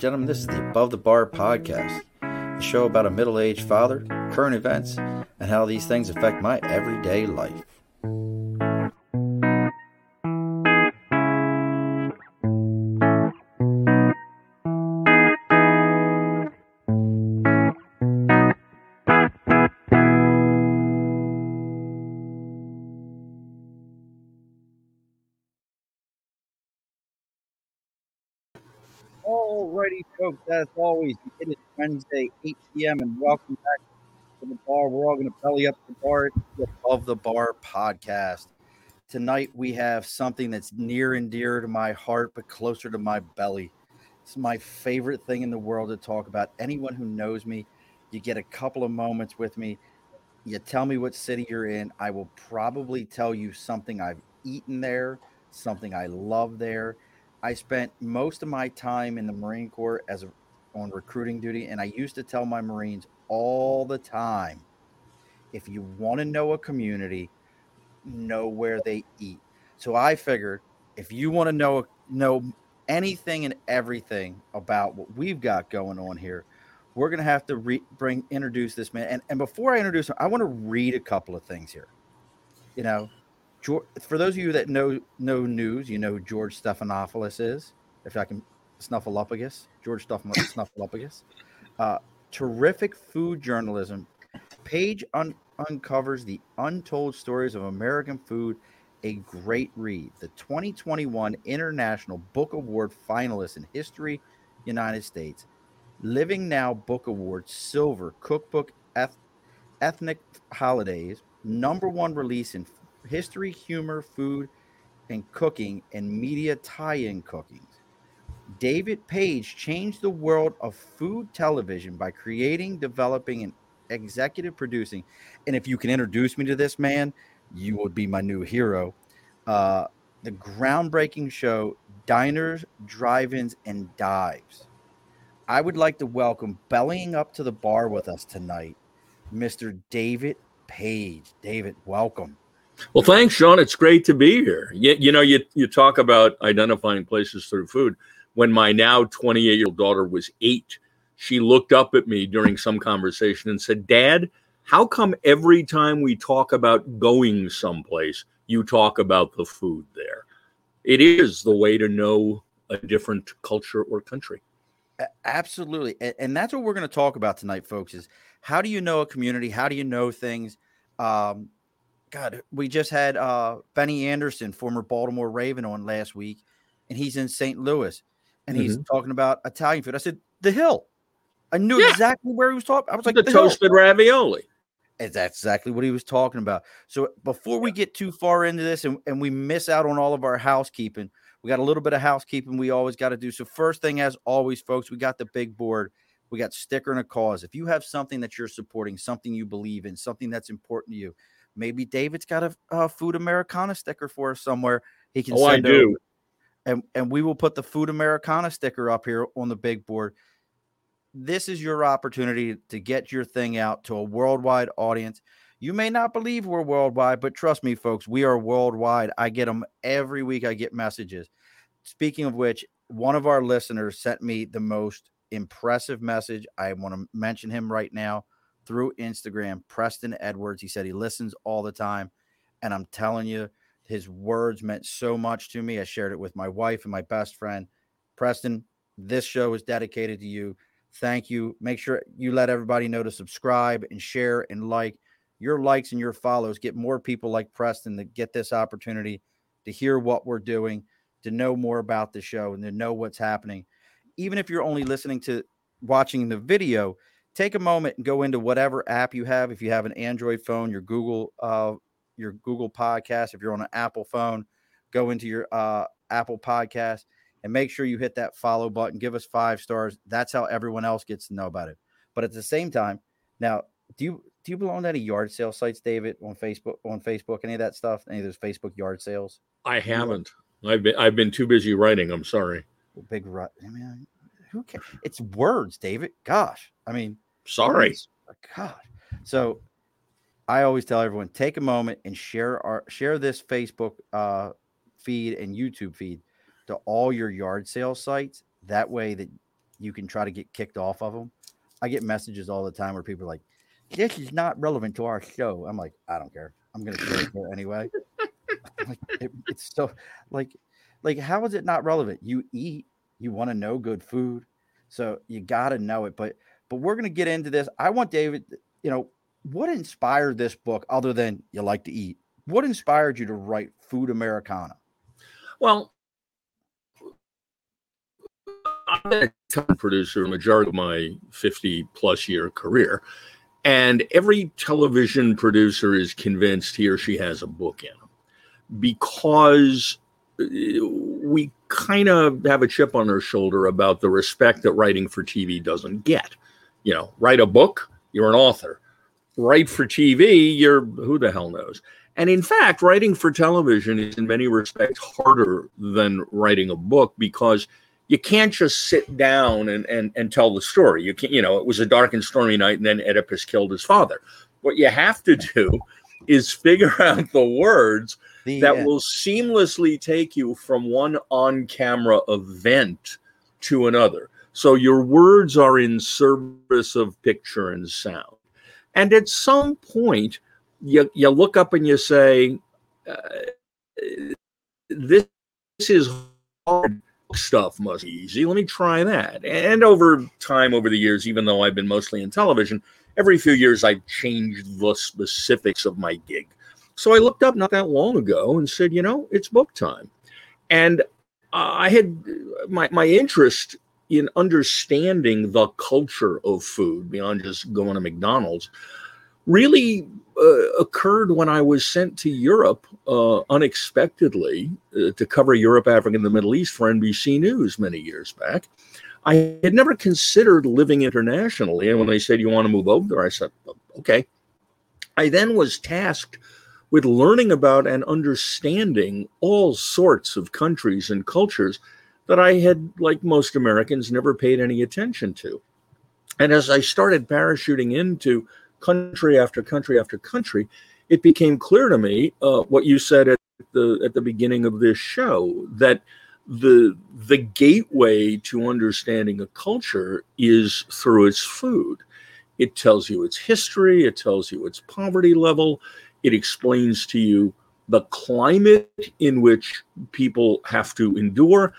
gentlemen, this is the Above the Bar podcast, a show about a middle aged father, current events, and how these things affect my everyday life. As always, it is Wednesday, 8 p.m., and welcome back to the bar. We're all going to belly up the bar, Above the Bar podcast. Tonight, we have something that's near and dear to my heart, but closer to my belly. It's my favorite thing in the world to talk about. Anyone who knows me, you get a couple of moments with me. You tell me what city you're in. I will probably tell you something I've eaten there, something I love there I spent most of my time in the Marine Corps as a, on recruiting duty, and I used to tell my Marines all the time if you want to know a community, know where they eat. So I figured if you want to know know anything and everything about what we've got going on here, we're gonna have to re- bring introduce this man. And and before I introduce him, I want to read a couple of things here. You know, George, for those of you that know know news, you know who George Stephanopoulos is. If I can snuffleupagus, George Snuffleupagus. Uh, terrific food journalism. Page un- uncovers the untold stories of American food. A great read. The 2021 International Book Award finalist in history, United States. Living Now Book Award Silver Cookbook Eth- Ethnic Holidays. Number one release in history, humor, food, and cooking, and media tie in cooking. David Page changed the world of food television by creating, developing, and executive producing. And if you can introduce me to this man, you would be my new hero. Uh, the groundbreaking show, Diners, Drive Ins, and Dives. I would like to welcome bellying up to the bar with us tonight, Mr. David Page. David, welcome. Well, thanks, Sean. It's great to be here. You, you know, you, you talk about identifying places through food. When my now 28 year old daughter was eight, she looked up at me during some conversation and said, Dad, how come every time we talk about going someplace, you talk about the food there? It is the way to know a different culture or country. Absolutely. And that's what we're going to talk about tonight, folks, is how do you know a community? How do you know things? Um, God, we just had uh, Benny Anderson, former Baltimore Raven, on last week, and he's in St. Louis, and mm-hmm. he's talking about Italian food. I said, "The Hill." I knew yeah. exactly where he was talking. I was like, "The, the toasted Hill. ravioli." And that's exactly what he was talking about. So before we get too far into this, and, and we miss out on all of our housekeeping, we got a little bit of housekeeping we always got to do. So first thing, as always, folks, we got the big board. We got sticker and a cause. If you have something that you're supporting, something you believe in, something that's important to you, Maybe David's got a, a Food Americana sticker for us somewhere. He can. Oh, I do. Over. And and we will put the Food Americana sticker up here on the big board. This is your opportunity to get your thing out to a worldwide audience. You may not believe we're worldwide, but trust me, folks, we are worldwide. I get them every week. I get messages. Speaking of which, one of our listeners sent me the most impressive message. I want to mention him right now through Instagram, Preston Edwards. He said he listens all the time. And I'm telling you, his words meant so much to me. I shared it with my wife and my best friend. Preston, this show is dedicated to you. Thank you. Make sure you let everybody know to subscribe and share and like. Your likes and your follows get more people like Preston to get this opportunity to hear what we're doing, to know more about the show, and to know what's happening. Even if you're only listening to watching the video, take a moment and go into whatever app you have. If you have an Android phone, your Google, uh, your Google Podcast. If you're on an Apple phone, go into your uh, Apple Podcast and make sure you hit that follow button. Give us five stars. That's how everyone else gets to know about it. But at the same time, now, do you do you belong to any yard sale sites, David, on Facebook? On Facebook, any of that stuff? Any of those Facebook yard sales? I haven't. I've been I've been too busy writing. I'm sorry. Well, big rut. I mean, who cares? It's words, David. Gosh, I mean, sorry. God. So I always tell everyone take a moment and share our share this Facebook uh, feed and YouTube feed to all your yard sale sites. That way that you can try to get kicked off of them. I get messages all the time where people are like, "This is not relevant to our show." I'm like, I don't care. I'm gonna share it here anyway. like, it, it's so like, like how is it not relevant? You eat, you want to know good food, so you got to know it. But but we're gonna get into this. I want David. You know, what inspired this book other than you like to eat? What inspired you to write Food Americana? Well, I'm a television producer majority of my 50 plus year career. And every television producer is convinced he or she has a book in them because uh, we kind of have a chip on our shoulder about the respect that writing for TV doesn't get. You know, write a book, you're an author. Write for TV, you're who the hell knows. And in fact, writing for television is in many respects harder than writing a book because you can't just sit down and, and, and tell the story. You can't, you know, it was a dark and stormy night and then Oedipus killed his father. What you have to do is figure out the words the, that uh, will seamlessly take you from one on camera event to another. So your words are in service of picture and sound. And at some point, you, you look up and you say, uh, this is hard stuff must be easy. Let me try that. And over time, over the years, even though I've been mostly in television, every few years I've changed the specifics of my gig. So I looked up not that long ago and said, you know, it's book time. And I had my, my interest in understanding the culture of food beyond just going to McDonald's really uh, occurred when I was sent to Europe uh, unexpectedly uh, to cover Europe, Africa, and the Middle East for NBC News many years back. I had never considered living internationally. And when they said, You want to move over there? I said, Okay. I then was tasked with learning about and understanding all sorts of countries and cultures that I had, like most Americans, never paid any attention to. And as I started parachuting into country after country after country, it became clear to me uh, what you said at the at the beginning of this show that the the gateway to understanding a culture is through its food. It tells you its history, it tells you its poverty level, it explains to you the climate in which people have to endure.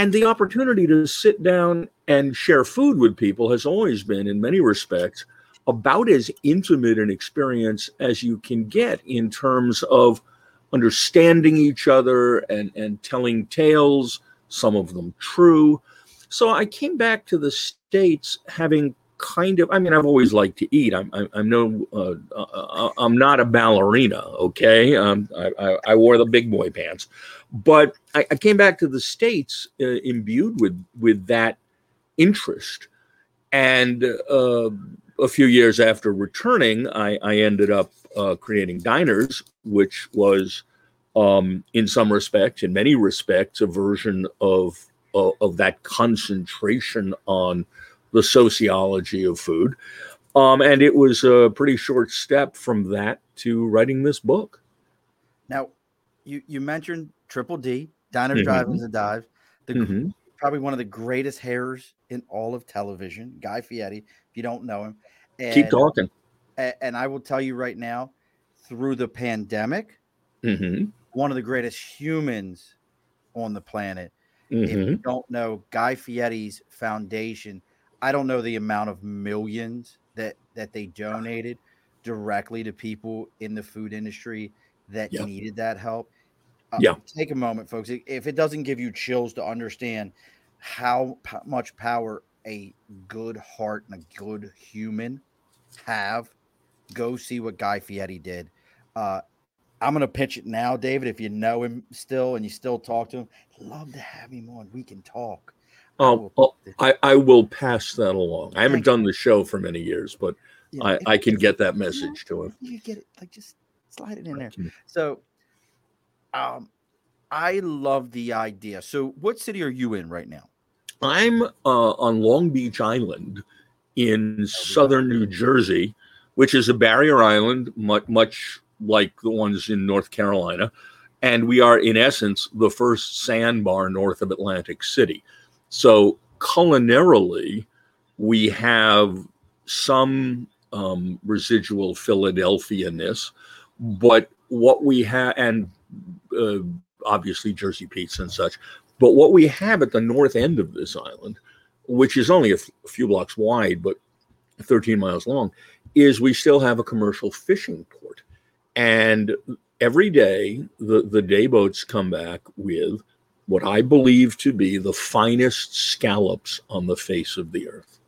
And the opportunity to sit down and share food with people has always been, in many respects, about as intimate an experience as you can get in terms of understanding each other and, and telling tales, some of them true. So I came back to the States having kind of, I mean, I've always liked to eat. I'm, I'm, I'm no, uh, uh, uh I'm not a ballerina. Okay. Um, I, I, I, wore the big boy pants, but I, I came back to the States uh, imbued with, with that interest. And, uh, a few years after returning, I, I ended up uh, creating Diners, which was, um, in some respects, in many respects, a version of uh, of that concentration on the sociology of food. Um, and it was a pretty short step from that to writing this book. Now, you you mentioned Triple D, Diner mm-hmm. Drive-ins, and Dives. The, mm-hmm. Probably one of the greatest hairs in all of television, Guy Fieri. If you don't know him, and, Keep talking. And I will tell you right now, through the pandemic, mm-hmm. one of the greatest humans on the planet. If you mm-hmm. don't know Guy Fieri's foundation, I don't know the amount of millions that that they donated directly to people in the food industry that yep. needed that help. Uh, yeah. Take a moment, folks. If it doesn't give you chills to understand how p- much power a good heart and a good human have, go see what Guy Fieri did. Uh, I'm gonna pitch it now, David. If you know him still and you still talk to him, love to have him on. We can talk. Oh, oh I, I will pass that along. I haven't done the show for many years, but yeah, I, I can get that message to him. You get it, like just slide it in there. So, um, I love the idea. So, what city are you in right now? I'm uh, on Long Beach Island, in southern New Jersey, which is a barrier island, much, much like the ones in North Carolina. And we are, in essence, the first sandbar north of Atlantic City. So culinarily, we have some um, residual Philadelphia ness, but what we have, and uh, obviously Jersey pizza and such, but what we have at the north end of this island, which is only a, f- a few blocks wide, but 13 miles long, is we still have a commercial fishing port. And every day, the, the day boats come back with what I believe to be the finest scallops on the face of the earth.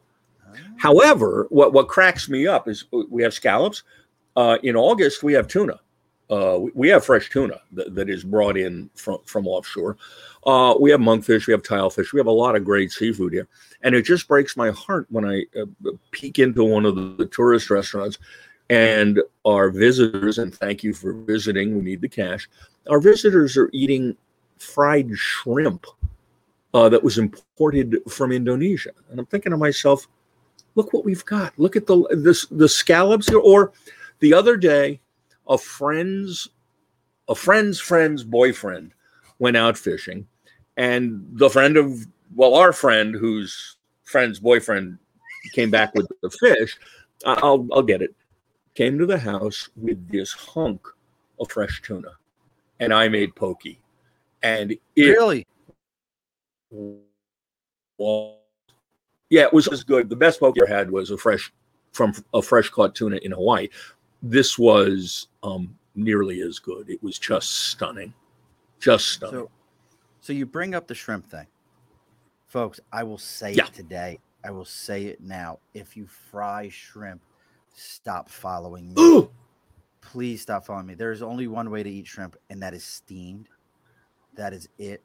However, what, what cracks me up is we have scallops. Uh, in August, we have tuna. Uh, we, have fresh tuna that, that is brought in from, from offshore. Uh, we have monkfish, we have tilefish, we have a lot of great seafood here. And it just breaks my heart when I uh, peek into one of the, the tourist restaurants and our visitors, and thank you for visiting, we need the cash. Our visitors are eating fried shrimp uh, that was imported from Indonesia. And I'm thinking to myself, look what we've got. Look at the the scallops here. Or the other day, a friend's a friend's friend's boyfriend went out fishing, and the friend of well, our friend whose friend's boyfriend came back with the fish. I'll I'll get it. Came to the house with this hunk of fresh tuna, and I made poke, and it Really? well, yeah, it was as good. The best poke I ever had was a fresh from a fresh caught tuna in Hawaii. This was um, nearly as good. It was just stunning, just stunning. So, so you bring up the shrimp thing, folks. I will say Yeah. it today. I will say it now. If you fry shrimp, stop following me. Ooh, Please stop following me. There is only one way to eat shrimp, and that is steamed. That is it.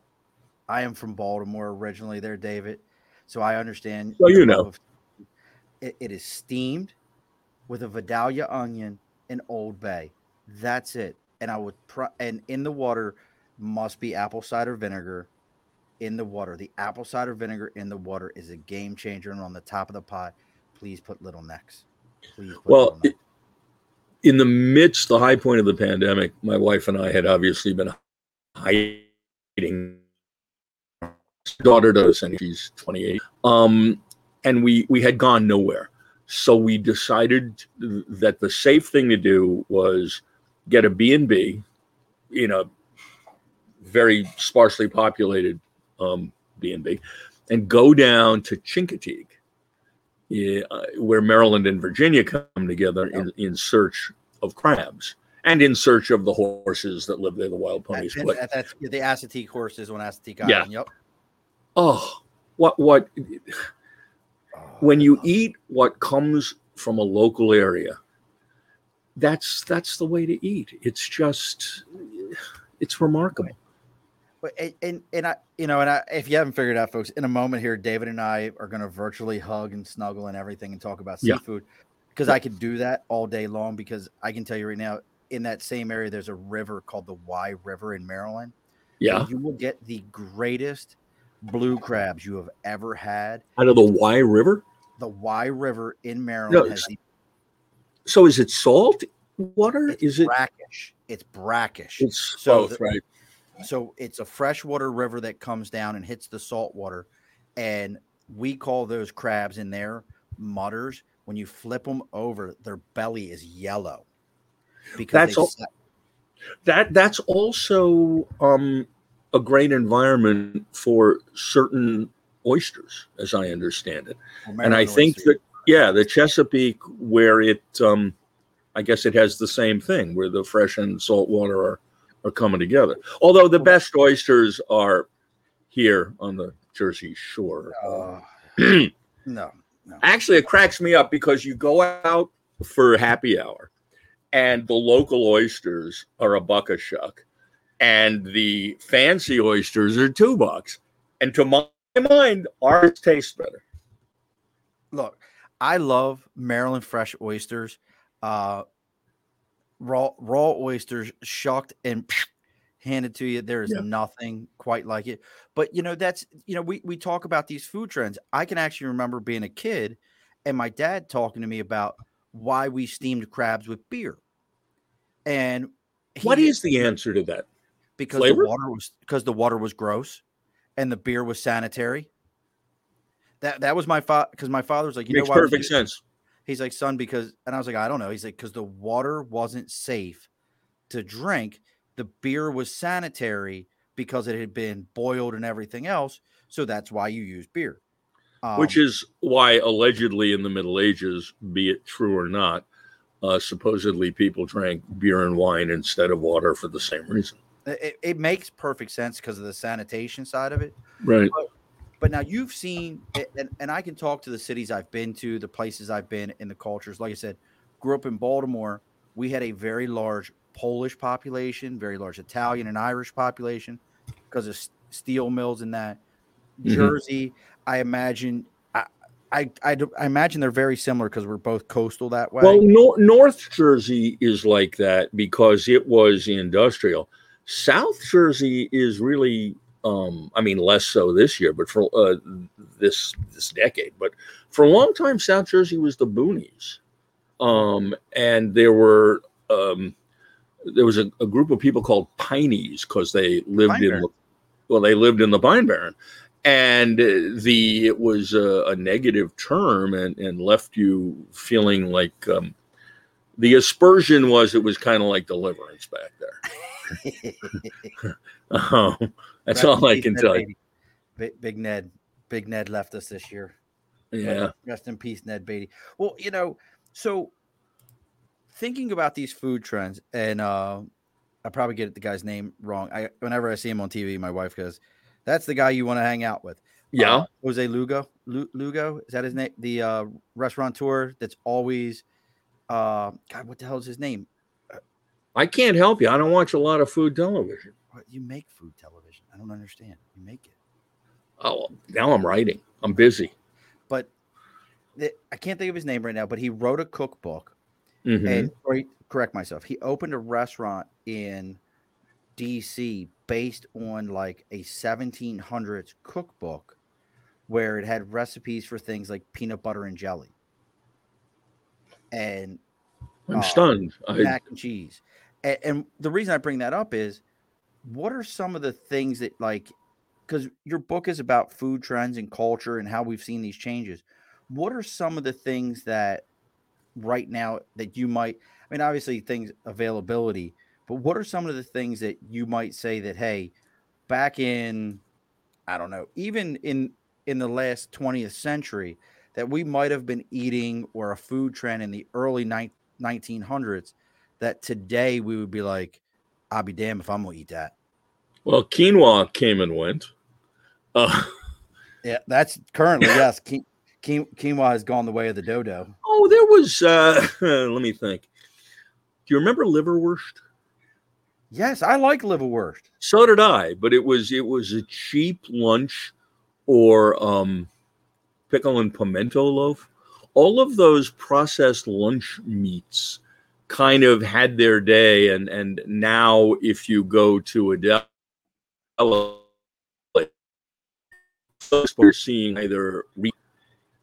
I am from Baltimore originally, there, David. So I understand. Your you know. It, it is steamed with a Vidalia onion and Old Bay. That's it. And I would, pro- and in the water must be apple cider vinegar in the water. The apple cider vinegar in the water is a game changer. And on the top of the pot, please put little necks. Please. Put Well, necks. in the midst, the high point of the pandemic, my wife and I had obviously been hiding. Daughter does, and she's 28. Um, and we we had gone nowhere, so we decided that the safe thing to do was get a B and B in a very sparsely populated um, B and go down to Chincoteague, yeah, uh, where Maryland and Virginia come together in, in search of crabs and in search of the horses that live there, the wild ponies. And that's the Assateague horses on Assateague Yeah. Island. Yep. oh, what what when you eat what comes from a local area, that's that's the way to eat. It's just it's remarkable. But and, and and I you know and I if you haven't figured out, folks, in a moment here, David and I are going to virtually hug and snuggle and everything and talk about seafood because I could do that all day long. Because I can tell you right now, in that same area, there's a river called the Wye River in Maryland. Yeah, you will get the greatest blue crabs you have ever had. out of the Wye River. The Wye River in Maryland has the So is it salt water? it's Is it? brackish. It's brackish. It's So both, the- right? So it's a freshwater river that comes down and hits the salt water. And we call those crabs in there mutters. When you flip them over, their belly is yellow. Because That's all- that that's also um, a great environment for certain oysters, as I understand it. well, and I think oyster. that yeah, the Chesapeake, where it, um, I guess it has the same thing, where the fresh and salt water are are coming together. Although the best oysters are here on the Jersey Shore. Uh, no, no. Actually, it cracks me up because you go out for happy hour, and the local oysters are a buck a shuck, and the fancy oysters are two bucks. And to my mind, ours taste better. Look, I love Maryland fresh oysters. Uh, raw raw oysters shucked and handed to you. There is Yeah. nothing quite like it. But you know, that's you know, we we talk about these food trends. I can actually remember being a kid and my dad talking to me about why we steamed crabs with beer. And What he- is the answer to that? Because the water was because the water was gross and the beer was sanitary. That that was my father because my father was like, you Makes know, why perfect sense. He's like, son, because and I was like, I don't know. He's like, because the water wasn't safe to drink. The beer was sanitary because it had been boiled and everything else. So that's why you use beer. Which Um, is why allegedly in the Middle Ages, be it true or not, uh, supposedly people drank beer and wine instead of water for the same reason. It, it makes perfect sense because of the sanitation side of it. Right. But now you've seen, and, and I can talk to the cities I've been to, the places I've been, and the cultures. Like I said, grew up in Baltimore. We had a very large Polish population, very large Italian and Irish population because of steel mills and that. Mhm. Jersey, I imagine, I, I, I imagine they're very similar because we're both coastal that way. Well, nor- North Jersey is like that because it was industrial. South Jersey is really, um, I mean, less so this year, but for uh, this this decade. But for a long time, South Jersey was the boonies, um, and there were um, there was a, a group of people called Pineys because they lived Pine in Barren. the, well, they lived in the Pine Barren. And the it was a, a negative term and, and left you feeling like um, the aspersion was it was kind of like deliverance back there. Um, that's all I can Ned tell you. Big, Big Ned, Big Ned left us this year. Yeah. Rest in peace, Ned Beatty. Well, you know, so thinking about these food trends, and uh, I probably get the guy's name wrong. I whenever I see him on TV, my wife goes, "That's the guy you want to hang out with." Yeah. Uh, Jose Lugo. Lu- Lugo is that his name? The uh, restaurateur that's always, uh, God, what the hell is his name? I can't help you. I don't watch a lot of food television. You make food television. I don't understand. You make it. Oh, now I'm writing. I'm busy. but the, I can't think of his name right now. But he wrote a cookbook, Mhm. and he- correct myself. He opened a restaurant in D.C. based on like a 1700s cookbook, where it had recipes for things like peanut butter and jelly, and I'm uh, stunned. I, mac and cheese. And, and the reason I bring that up is, what are some of the things that like, because your book is about food trends and culture and how we've seen these changes. What are some of the things that right now that you might? I mean, obviously things availability, but what are some of the things that you might say that hey, back in, I don't know, even in in the last 20th century, that we might have been eating or a food trend in the early nine- 1900s that today we would be like, I'll be damned if I'm gonna eat that. well, quinoa came and went. Uh, Yeah, that's currently yes. Qui- qui- quinoa has gone the way of the dodo. oh, there was. Uh, let me think. Do you remember liverwurst? Yes, I like liverwurst. So did I, but it was it was a cheap lunch or um, pickle and pimento loaf. All of those processed lunch meats kind of had their day, and and now if you go to a we're seeing either re-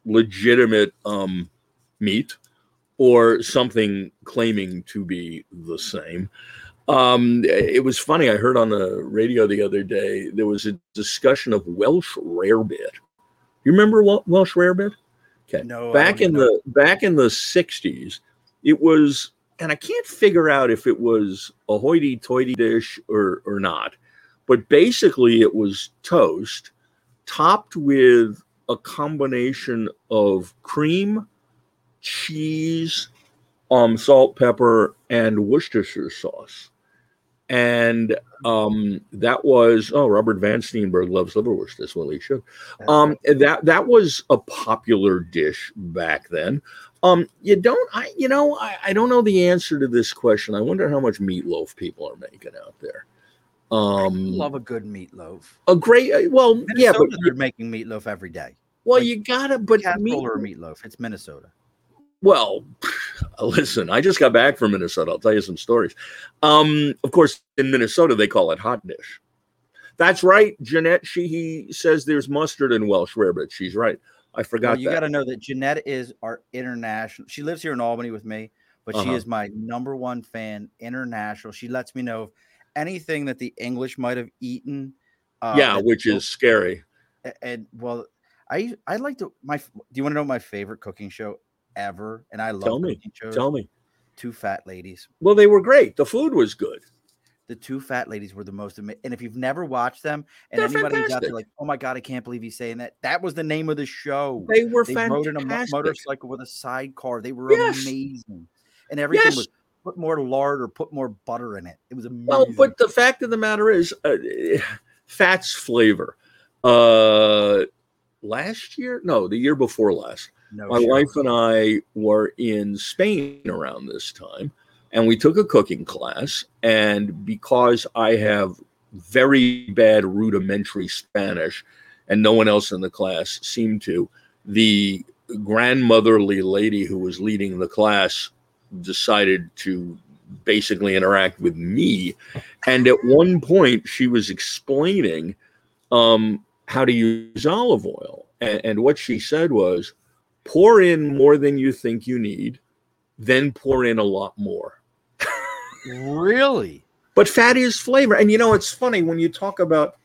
legitimate um, meat or something claiming to be the same. Um, it was funny. I heard on the radio the other day there was a discussion of Welsh rarebit. You remember Wel- Welsh rarebit? Okay. No, back in know. the back in the '60s, it was, and I can't figure out if it was a hoity-toity dish or or not, but basically it was toast topped with a combination of cream, cheese, um, salt, pepper, and Worcestershire sauce. And um, that was oh, Robert Van Steenberg loves liverwurst. That's what he should. Um, that that was a popular dish back then. Um, you don't, I you know, I, I don't know the answer to this question. I wonder how much meatloaf people are making out there. Um, love a good meatloaf. a great, uh, well, yeah, Minnesota, but they're making meatloaf every day. well, like you gotta, but meat, or meatloaf. It's Minnesota. Well, listen, I just got back from Minnesota. I'll tell you some stories. Um, of course, in Minnesota, they call it hot dish. That's right. Jeanette Sheehy says there's mustard in Welsh rarebit. She's right. I forgot Well, you got to know that Jeanette is our international. She lives here in Albany with me, but she Uh-huh. is my number one fan international. She lets me know of anything that the English might have eaten. uh, yeah, which is scary. a- and well, I I like to my. Do you want to know my favorite cooking show ever? And I love Tell me. shows. Tell me. Two fat ladies. Well, they were great. The food was good. The two fat ladies were the most amazing. And if you've never watched them, and They're anybody who's out there like, oh my god, I can't believe he's saying that. That was the name of the show. They were They rode in a mo- motorcycle with a sidecar. They were Yes. amazing, and everything Yes. was put more lard or put more butter in it. It was amazing. Well, but the fact of the matter is, uh, fat's flavor. Uh, last year, no, the year before last, no my shit. wife and I were in Spain around this time, and we took a cooking class. And because I have very bad rudimentary Spanish, and no one else in the class seemed to, the grandmotherly lady who was leading the class decided to basically interact with me. And at one point, she was explaining um, how to use olive oil. And, and what she said was, pour in more than you think you need, then pour in a lot more. Really. But fat is flavor. And you know, it's funny when you talk about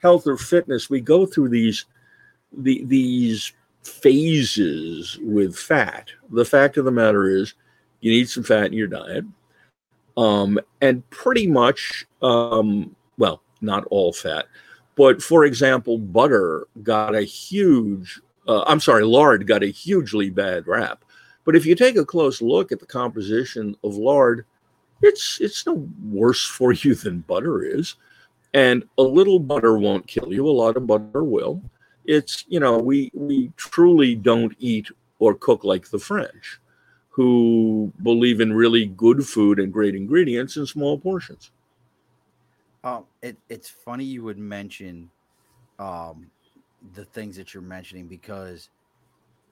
health or fitness, we go through these the, these phases with fat. The fact of the matter is you need some fat in your diet. Um, and pretty much um, well, not all fat, but for example, butter got a huge uh, I'm sorry, lard got a hugely bad rap. But if you take a close look at the composition of lard, it's it's no worse for you than butter is. And a little butter won't kill you. A lot of butter will. It's you know we we truly don't eat or cook like the French, who believe in really good food and great ingredients in small portions. Um, it, it's funny you would mention um, the things that you're mentioning because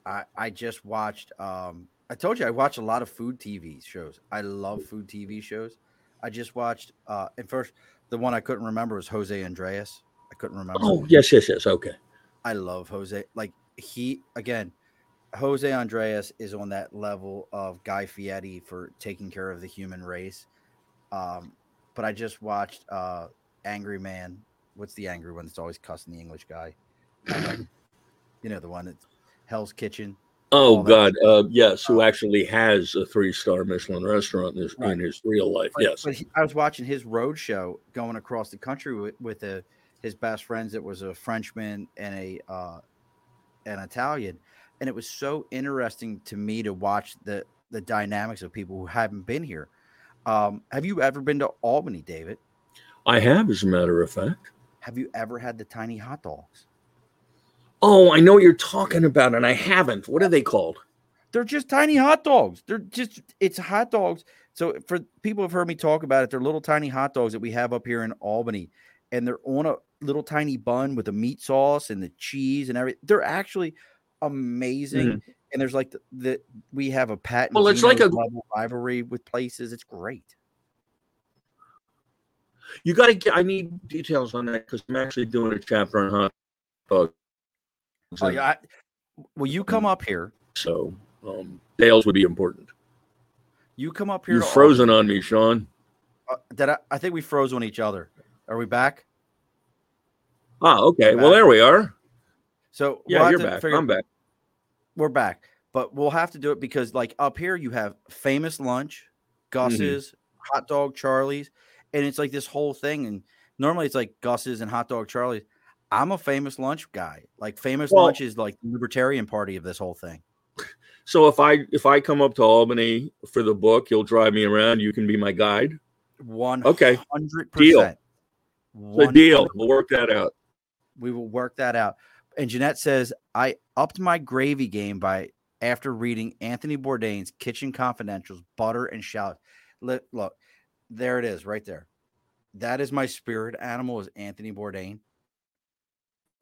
I I just watched. Um, I told you I watch a lot of food TV shows. I love food TV shows. I just watched. Uh, and first, the one I couldn't remember was Jose Andrés. I couldn't remember. Oh yes, yes, yes. Okay. I love Jose. Like he again, Jose Andrés is on that level of Guy Fieri for taking care of the human race. Um, but I just watched uh Angry Man. What's the angry one that's always cussing the English guy? Um, you know the one that's Hell's Kitchen. Oh God, uh, yes. Who Uh, actually has a three-star Michelin restaurant in his, Right. in his real life? But, yes. but he, I was watching his road show going across the country with, with a, his best friends. It was a Frenchman and a uh, an Italian, and it was so interesting to me to watch the the dynamics of people who haven't been here. Um, have you ever been to Albany, David? I have, as a matter of fact. Have you ever had the tiny hot dogs? Oh, I know what you're talking about, and I haven't. What are they called? They're just tiny hot dogs. They're just it's hot dogs. So for people who've heard me talk about it, they're little tiny hot dogs that we have up here in Albany, and they're on a little tiny bun with the meat sauce and the cheese and everything. They're actually amazing. Mm-hmm. And there's like the, the we have a patent. Well, it's like a- level rivalry with places. It's great. You got to get. I need details on that because I'm actually doing a chapter on hot dogs. Oh, yeah, I- will you come up here? So um, Dales would be important. You come up here. You're frozen on me, Sean. Uh, that I, I think we froze on each other. Are we back? Ah, okay. Well, there we are. So we'll Yeah, you're back. figure- I'm back. we're back, but we'll have to do it because like up here you have famous lunch, Gus's, hot dog Charlie's, and it's like this whole thing. And normally it's like Gus's and hot dog Charlie's. I'm a famous lunch guy. Like famous Well- lunch is like the libertarian party of this whole thing. So if I if I come up to Albany for the book, you'll drive me around. You can be my guide. One Okay. hundred Deal. percent. The deal. We'll work that out. We will work that out. And Jeanette says, I upped my gravy game by after reading Anthony Bourdain's Kitchen Confidentials, Butter and Shallot. Look, look, there it is right there. That is my spirit animal is Anthony Bourdain.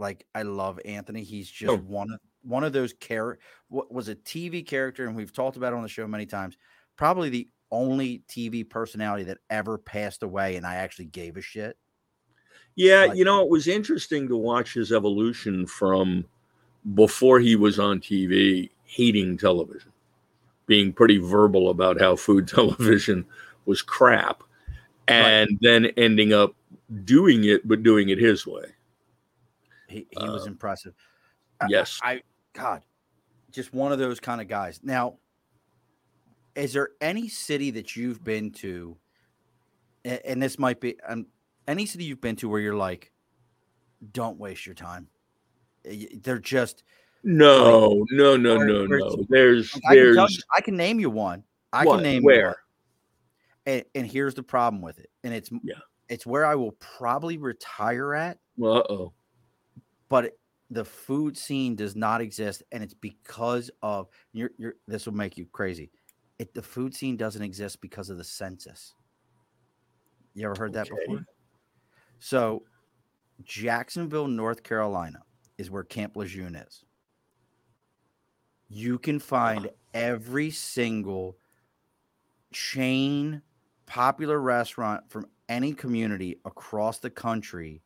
Like I love Anthony. He's just Oh. one of one of those character what was a TV character, and we've talked about it on the show many times. Probably the only TV personality that ever passed away, and I actually gave a shit. Yeah, Like- you know, it was interesting to watch his evolution from before he was on TV, hating television, being pretty verbal about how food television was crap, and then ending up doing it, but doing it his way. He, he was Uh, impressive. Yes. I, I God, just one of those kind of guys. Now, is there any city that you've been to, and this might be um, any city you've been to where you're like, don't waste your time. They're just No, no, no, no, no. There's I can, there's you, I can name you one. I What? can name Where? And, and here's the problem with it, and it's Yeah. it's where I will probably retire at, uh oh. But the food scene does not exist, and it's because of you're, you're this will make you crazy. It the food scene doesn't exist because of the census. You ever heard that Okay. before? So, Jacksonville, North Carolina, is where Camp Lejeune is. You can find every single chain, popular restaurant from any community across the country,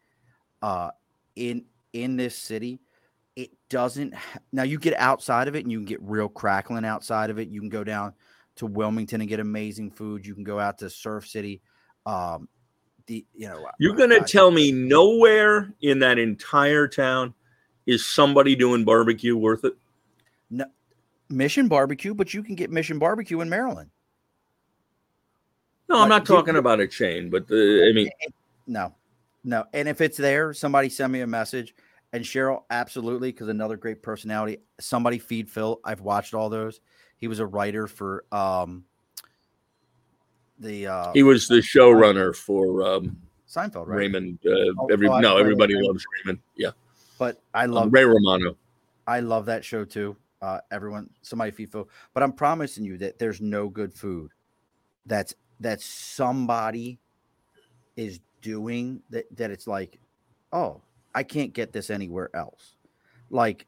uh, in in this city. It doesn't ha- now. You get outside of it, and you can get real crackling outside of it. You can go down to Wilmington and get amazing food. You can go out to Surf City. Um, the you know You're uh, gonna uh, tell me nowhere in that entire town is somebody doing barbecue worth it? No, Mission Barbecue, but you can get Mission Barbecue in Maryland. No, I'm not you- talking about a chain, but the, I mean, No, no. And if it's there, somebody send me a message. And Cheryl, absolutely, because another great personality. Somebody feed Phil. I've watched all those. He was a writer for um the uh he was the showrunner for um, Seinfeld, right? Raymond. Uh, Oh, every oh, no, everybody Ray- loves Raymond. Yeah, But I Um, love Ray Romano. I love that show too. Uh, everyone, somebody feed Phil. But I'm promising you that there's no good food that's that somebody is doing that that it's like, oh, I can't get this anywhere else. Like,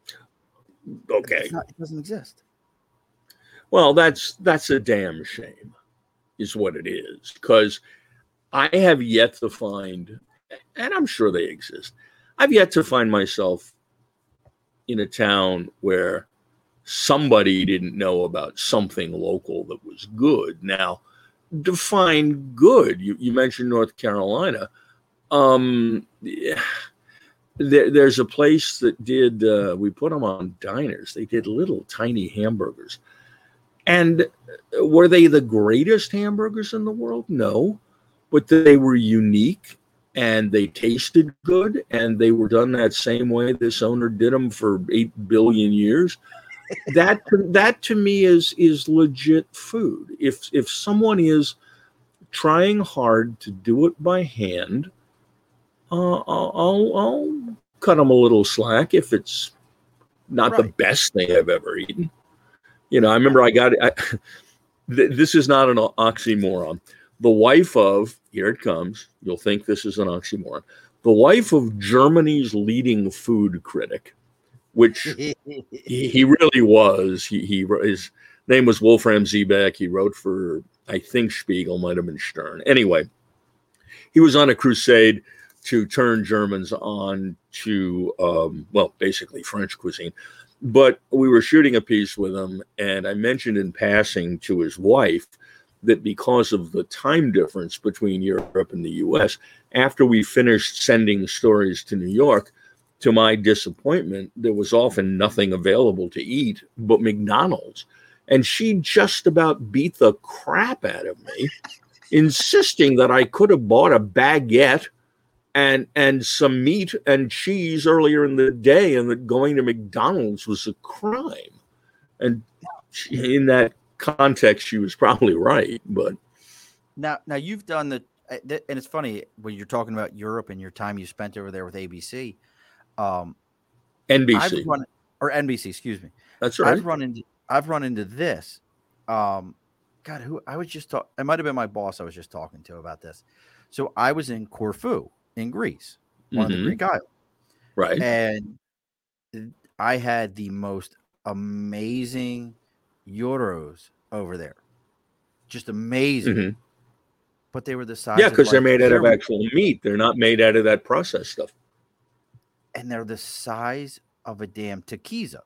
Okay, not- it doesn't exist. well, that's that's a damn shame, is what it is. Because I have yet to find, and I'm sure they exist. I've yet to find myself in a town where somebody didn't know about something local that was good. Now, define good. You, you mentioned North Carolina. Um, yeah, there, there's a place that did, uh, we put them on diners. They did little tiny hamburgers. And were they the greatest hamburgers in the world? No, but they were unique and they tasted good and they were done that same way this owner did them for 8 billion years that that to me is is legit food if if someone is trying hard to do it by hand uh, I'll I'll cut them a little slack if it's not the best thing I've ever eaten. You know I remember I got I, th- this is not an oxymoron. The wife of here it comes you'll think this is an oxymoron. The wife of germany's leading food critic which he, he really was he, he his name was Wolfram Siebeck he wrote for i think spiegel might have been stern. Anyway he was on a crusade to turn germans on to um, well basically french cuisine but we were shooting a piece with him and i mentioned in passing to his wife that because of the time difference between Europe and the US, after we finished sending stories to New York, to my disappointment, there was often nothing available to eat but McDonald's. And she just about beat the crap out of me, insisting that I could have bought a baguette and and some meat and cheese earlier in the day, and that going to McDonald's was a crime. And she, in that context, she was probably right. But Now, now you've done the, uh, and it's funny when you're talking about Europe and your time you spent over there with ABC. Um, NBC, run or NBC, excuse me. that's right. I've run into I've run into this. Um, God, who I was just talking. It might have been my boss I was just talking to about this. So I was in Corfu in Greece, one of the Mhm. Greek islands, Right. and I had the most amazing gyros over there, just amazing. Mhm. But they were the size. Yeah, because they're made out of actual meat. They're not made out of that processed stuff. and they're the size of a damn taquiza.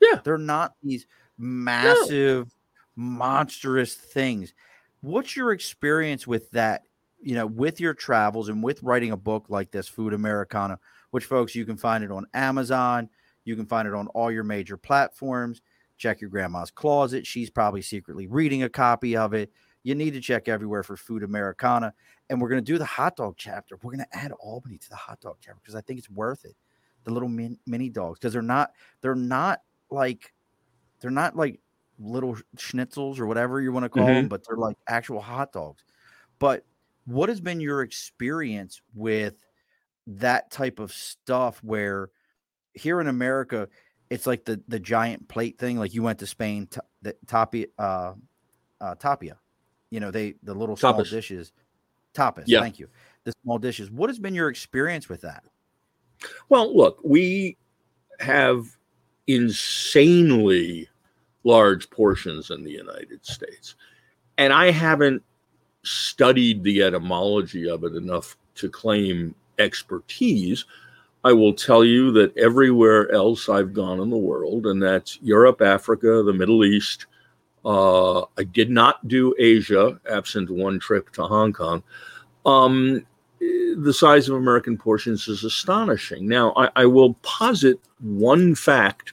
Yeah. They're not these massive, monstrous things. What's your experience with that? You know, with your travels and with writing a book like this, Food Americana, which folks you can find it on Amazon. You can find it on all your major platforms. Check your grandma's closet. She's probably secretly reading a copy of it. You need to check everywhere for Food Americana. And we're going to do the hot dog chapter. We're going to add Albany to the hot dog chapter because I think it's worth it. The little min- mini dogs because they're not they're not like they're not like little schnitzels or whatever you want to call mm-hmm. them, but they're like actual hot dogs. But what has been your experience with that type of stuff where here in America it's like the the giant plate thing like you went to Spain t- the tapia uh, uh tapia you know they the little small tapas. dishes tapas yeah. thank you the small dishes what has been your experience with that well look we have insanely large portions in the United States and I haven't studied the etymology of it enough to claim expertise. I will tell you that everywhere else I've gone in the world, and that's Europe, Africa, the Middle East, uh, I did not do Asia, absent one trip to Hong Kong. Um, the size of American portions is astonishing. Now, I, I will posit one fact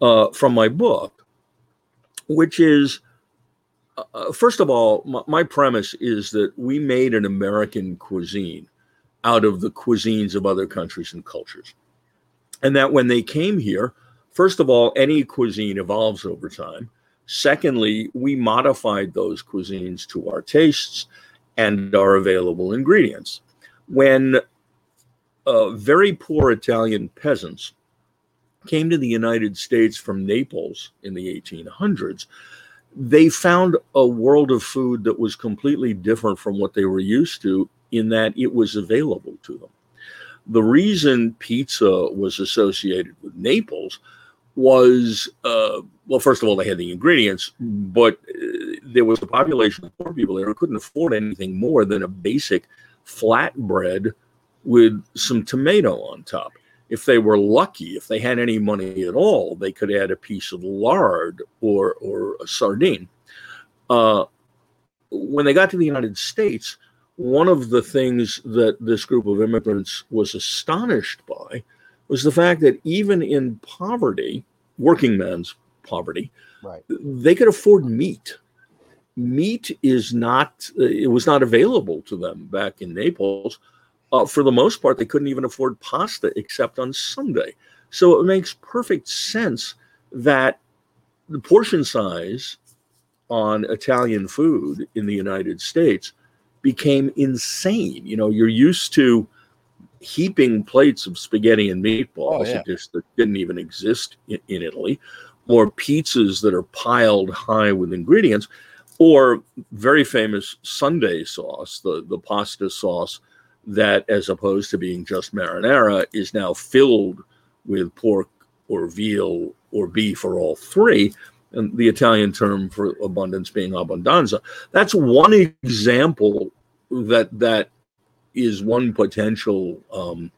uh, from my book, which is uh, first of all, my, my, premise is that we made an American cuisine out of the cuisines of other countries and cultures. And that when they came here, first of all, any cuisine evolves over time. Secondly, we modified those cuisines to our tastes and our available ingredients. When uh, very poor Italian peasants came to the United States from Naples in the 1800s, they found a world of food that was completely different from what they were used to in that it was available to them. The reason pizza was associated with Naples was, uh, well, first of all, they had the ingredients, but uh, there was a population of poor people there who couldn't afford anything more than a basic flatbread with some tomato on top if they were lucky, if they had any money at all, they could add a piece of lard or or a sardine. Uh, when they got to the United States, one of the things that this group of immigrants was astonished by was the fact that even in poverty, working men's poverty, right. they could afford meat. Meat is not, it was not available to them back in Naples uh, for the most part, they couldn't even afford pasta except on Sunday. So it makes perfect sense that the portion size on Italian food in the United States became insane. You know, you're used to heaping plates of spaghetti and meatballs, oh, yeah. a dish that didn't even exist in, in Italy, or pizzas that are piled high with ingredients, or very famous Sunday sauce, the, the pasta sauce that, as opposed to being just marinara, is now filled with pork or veal or beef or all three. And the Italian term for abundance being abbondanza. That's one example that that is one potential um,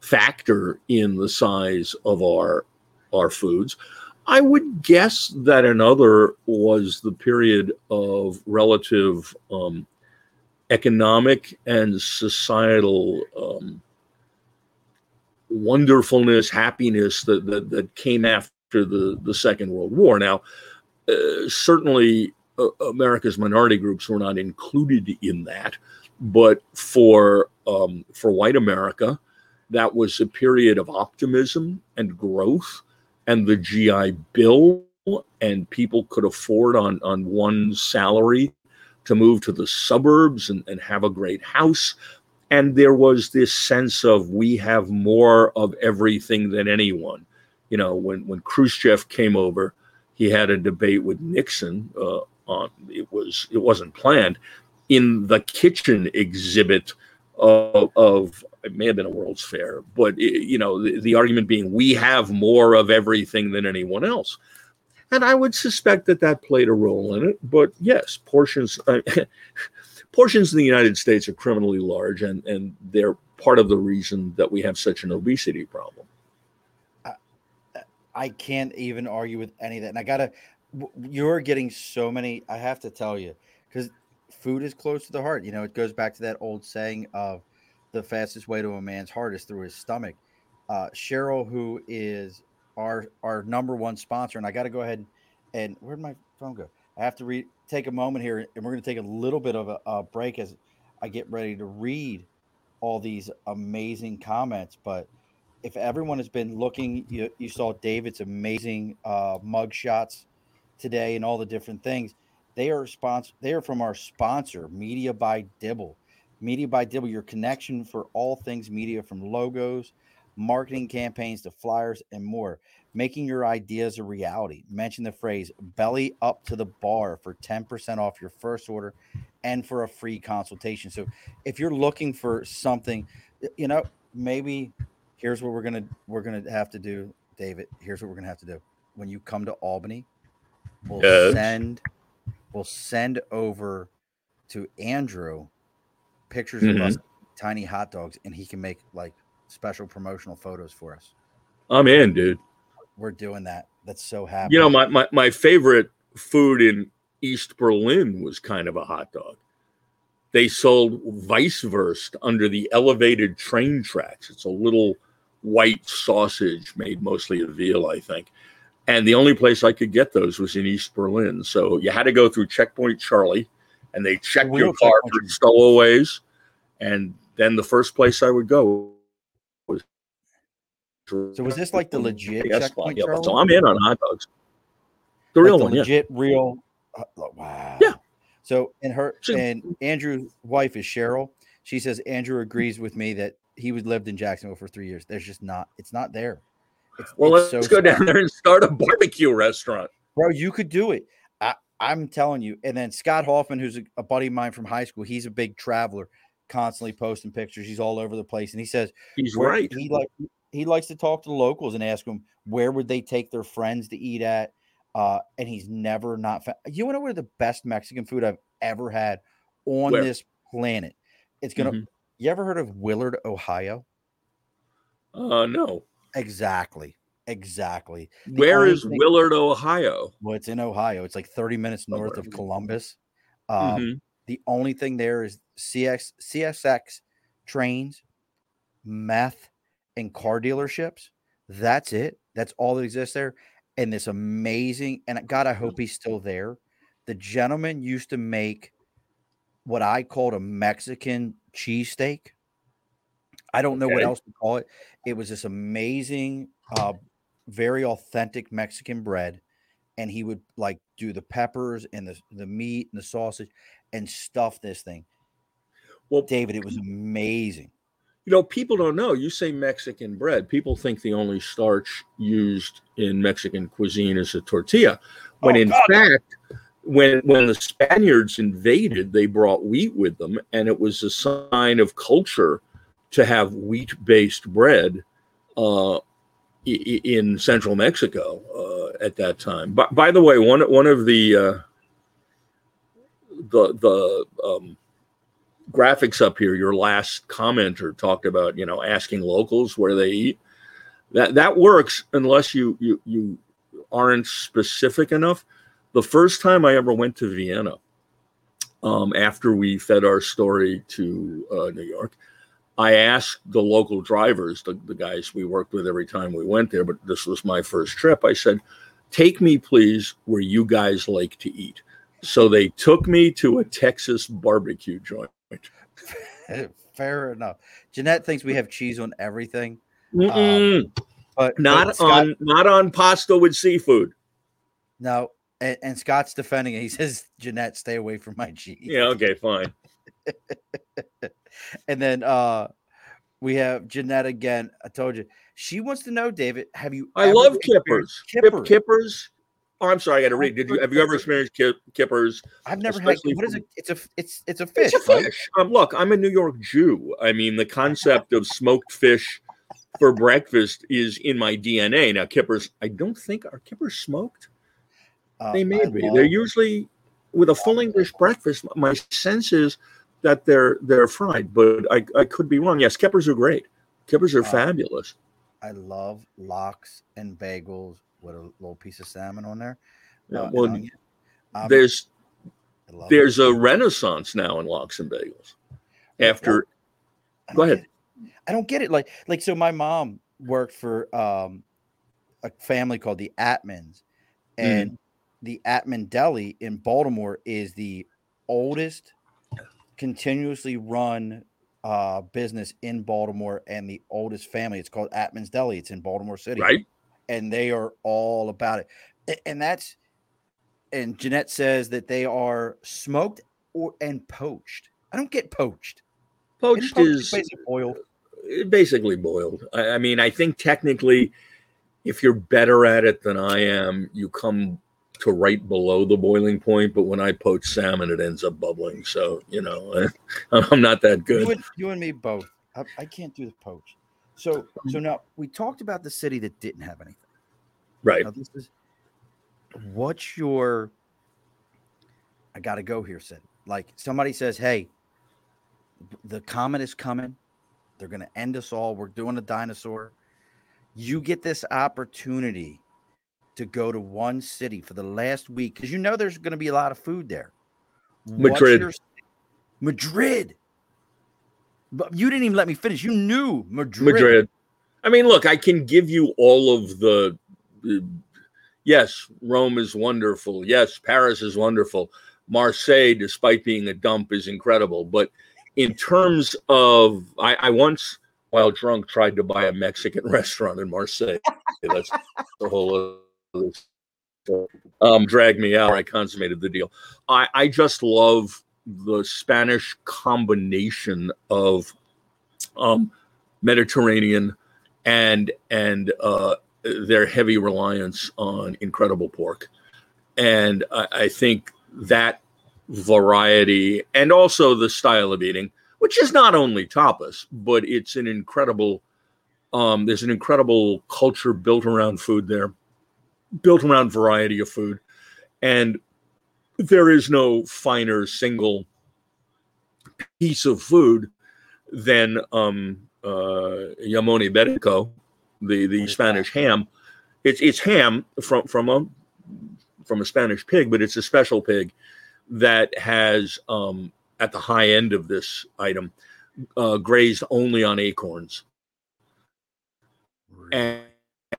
factor in the size of our our foods. I would guess that another was the period of relative um, economic and societal um, wonderfulness, happiness that, that, that came after the, the Second World War. Now, uh, certainly uh, America's minority groups were not included in that, but for um, for white America, that was a period of optimism and growth, and the GI Bill, and people could afford on on one salary to move to the suburbs and, and have a great house. And there was this sense of we have more of everything than anyone. You know, when, when Khrushchev came over, he had a debate with Nixon uh, on it was it wasn't planned in the kitchen exhibit of, of it may have been a World's Fair, but it, you know the, the argument being we have more of everything than anyone else. And I would suspect that that played a role in it. But yes, portions uh, portions in the United States are criminally large, and and they're part of the reason that we have such an obesity problem. I, I can't even argue with any of that. And I gotta, you're getting so many. I have to tell you, because food is close to the heart. You know, it goes back to that old saying of the fastest way to a man's heart is through his stomach. Uh, Cheryl, who is our our number one sponsor, and I got to go ahead and where'd my phone go? I have to read take a moment here, and we're going to take a little bit of a, a break as I get ready to read all these amazing comments. But if everyone has been looking, you, you saw David's amazing uh, mug shots today and all the different things. They are sponsor. They are from our sponsor, Media by Dibble. Media by Dibble, your connection for all things media, from logos, marketing campaigns to flyers and more. Making your ideas a reality. Mention the phrase "belly up to the bar" for ten percent off your first order, and for a free consultation. So, if you're looking for something, you know, maybe here's what we're gonna we're gonna have to do, David. Here's what we're gonna have to do. When you come to Albany, we'll Yes. send we'll send over to Andrew pictures of Mhm. us tiny hot dogs, and he can make like special promotional photos for us. I'm in, dude. We're doing that. That's so happy. You know, my, my, my favorite food in East Berlin was kind of a hot dog. They sold Weisswurst under the elevated train tracks. It's a little white sausage made mostly of veal, I think. And the only place I could get those was in East Berlin. So you had to go through Checkpoint Charlie, and they checked Real your car for stowaways. And then the first place I would go. So was this like the legit Yes, Checkpoint yeah? So I'm in on hot dogs. The Like real the one, yeah. legit, real. uh, wow. Yeah. So and her and Andrew's wife is Cheryl. She says Andrew agrees with me that he was lived in Jacksonville for three years. There's just not. It's not there. It's, Well, it's let's so go down there and start a barbecue restaurant. bro. You could do it. I, I'm telling you. And then Scott Hoffman, who's a, a buddy of mine from high school, he's a big traveler, constantly posting pictures. He's all over the place, and he says He's right. He like he likes to talk to the locals and ask them where would they take their friends to eat at. Uh, and he's never not. Fa- you know where the best Mexican food I've ever had on Where? this planet? It's gonna. Mhm. You ever heard of Willard, Ohio? Uh, no. Exactly. Exactly. Where only is thing- Willard, Ohio? Well, it's in Ohio. It's like 30 minutes north Okay. of Columbus. Um, Mhm. The only thing there is CX CSX trains, meth, and car dealerships. That's it. That's all that exists there. And this amazing, and God, I hope he's still there. The gentleman used to make what I called a Mexican cheesesteak. I don't know what else to call it. It was this amazing, uh, very authentic Mexican bread. And he would like do the peppers and the, the meat and the sausage and stuff this thing. Well, David, it was amazing. You know, people don't know. You say Mexican bread. People think the only starch used in Mexican cuisine is a tortilla. When Oh, in God, fact, when when the Spaniards invaded, they brought wheat with them, and it was a sign of culture to have wheat-based bread uh, in central Mexico uh, at that time. By, by the way, one one of the uh, the the um, graphics up here, your last commenter talked about you know asking locals where they eat. That that works unless you you you aren't specific enough. The first time I ever went to Vienna, um, after we fed our story to uh, New York, I asked the local drivers, the, the guys we worked with every time we went there, but this was my first trip. I said, Take me, please, where you guys like to eat. So they took me to a Texas barbecue joint. Fair enough. Jeanette thinks we have cheese on everything, Mm-mm. but but not Scott- on not on pasta with seafood. no. And, and Scott's defending it. He says, Jeanette, stay away from my cheese. Yeah, okay, fine. And then uh we have Jeanette again. I told you she wants to know, David. Have you? I ever love experienced kippers. Kip- Kippers. Oh, I'm sorry, I got to read. Did you have you ever experienced kip, kippers? I've never had. What is it? It's a. It's it's a fish. It's a right? fish. Um, look, I'm a New York Jew. I mean, the concept of smoked fish for breakfast is in my DNA. Now, kippers, I don't think are kippers smoked. Uh, They may I be. They're usually with a full English breakfast. My sense is that they're they're fried, but I, I could be wrong. Yes, kippers are great. Kippers are Uh, fabulous. I love lox and bagels with a little piece of salmon on there. Yeah, uh, well. Um, there's I it. there's a renaissance now in lox and bagels. After I Go ahead. I don't get it. Like, like so my mom worked for um a family called the Attmans, and mm. the Attman Deli in Baltimore is the oldest continuously run uh, business in Baltimore and the oldest family. It's called Attman's Deli. It's in Baltimore City, right? And they are all about it. And that's and Jeanette says that they are smoked or and poached. I don't get poached. Poached, poached is basically boiled. Uh, basically boiled. I, I mean, I think technically, if you're better at it than I am, you come to right below the boiling point. But when I poach salmon, it ends up bubbling. So you know, I'm not that good. You and, you and me both. I, I, can't do the poach. So so um, now we talked about the city that didn't have anything. Right. Now, this is what's your I gotta go here, Sid. Like somebody says, Hey, the comet is coming. They're gonna end us all. We're doing a dinosaur. You get this opportunity to go to one city for the last week because you know there's going to be a lot of food there. Madrid. Your, Madrid. But you didn't even let me finish. You knew Madrid. Madrid. I mean, look, I can give you all of the. Yes, Rome is wonderful. Yes, Paris is wonderful. Marseille, despite being a dump, is incredible. But in terms of, I, I once, while drunk, tried to buy a Mexican restaurant in Marseille. That's the whole um, drag me out. I consummated the deal. I, I just love the Spanish combination of um, Mediterranean and and uh, their heavy reliance on incredible pork, and I, I think that variety and also the style of eating, which is not only tapas, but it's an incredible. Um, there's an incredible culture built around food there built around variety of food. And there is no finer single piece of food than um, uh, Jamón Ibérico, the the Spanish ham. It's it's ham from from a from a Spanish pig, but it's a special pig that has um, at the high end of this item uh, grazed only on acorns. And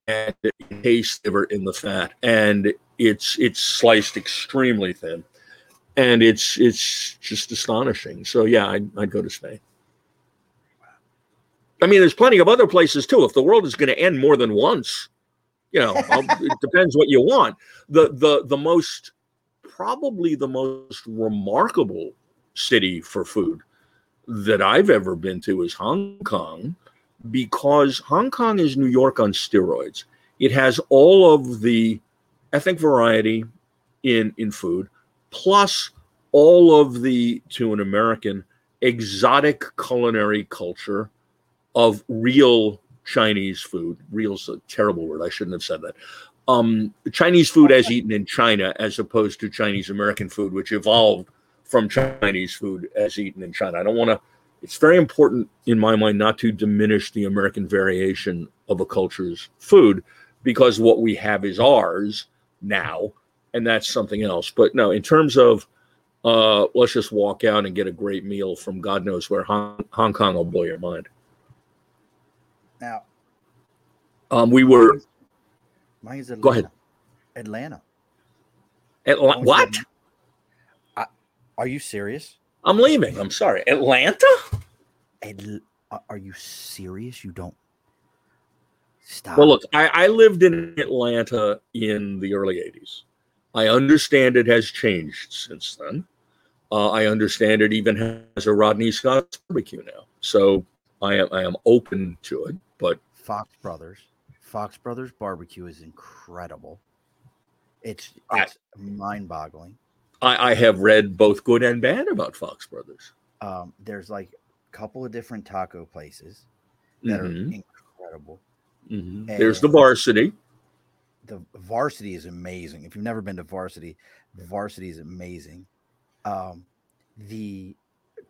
and it tastes liver in the fat, and it's it's sliced extremely thin, and it's it's just astonishing. So yeah, I'd, I'd go to Spain. I mean, there's plenty of other places too. If the world is going to end more than once, you know, it depends what you want. The the the most probably the most remarkable city for food that I've ever been to is Hong Kong because Hong Kong is New York on steroids. It has all of the ethnic variety in in food, plus all of the to an American exotic culinary culture of real Chinese food. Real's a terrible word. I shouldn't have said that. Um, Chinese food as eaten in China, as opposed to Chinese American food, which evolved from Chinese food as eaten in China. I don't want to it's very important in my mind not to diminish the American variation of a culture's food because what we have is ours now, and that's something else. But no, in terms of uh, let's just walk out and get a great meal from God knows where, Hong, Hong Kong will blow your mind. Now, um, we were. Mine is Atlanta. Go ahead. Atlanta. Atla- what? I, are you serious? I'm leaving. I'm sorry. Atlanta? Are you serious? You don't stop. Well, look, I, I lived in Atlanta in the early 80s. I understand it has changed since then. Uh, I understand it even has a Rodney Scott's barbecue now. So I am I am open to it. But Fox Brothers, Fox Brothers barbecue is incredible. It's it's mind-boggling. I, I have read both good and bad about Fox Brothers. Um, there's like a couple of different taco places that mm-hmm. are incredible. Mm-hmm. There's the varsity. The varsity is amazing. If you've never been to varsity, varsity is amazing. Um, the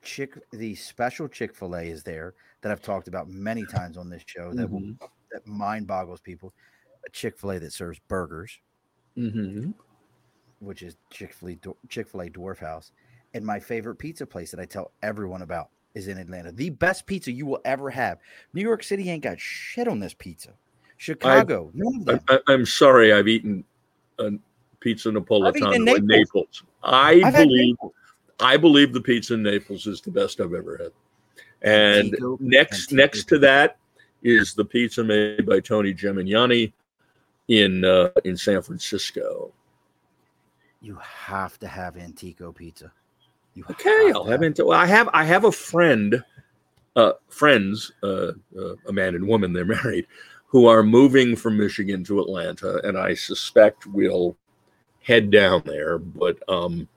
chick, the special Chick Fil A is there that I've talked about many times on this show. That mm-hmm. will that mind boggles people. A Chick Fil A that serves burgers. Mm-hmm which is Chick Fil A Chick Fil A Dwarf House, and my favorite pizza place that I tell everyone about is in Atlanta. The best pizza you will ever have. New York City ain't got shit on this pizza. Chicago. none of them. I, am sorry, I've eaten a pizza Napolitano in Naples. Naples. I I've believe I believe the pizza in Naples is the best I've ever had. And Antico, next Antico. next to that is the pizza made by Tony Gemignani in uh, in San Francisco. You have to have Antico pizza. Okay, I'll have into. Well, I have I have a friend, uh, friends, uh, uh, a man and woman. They're married, who are moving from Michigan to Atlanta, and I suspect we'll head down there. But um,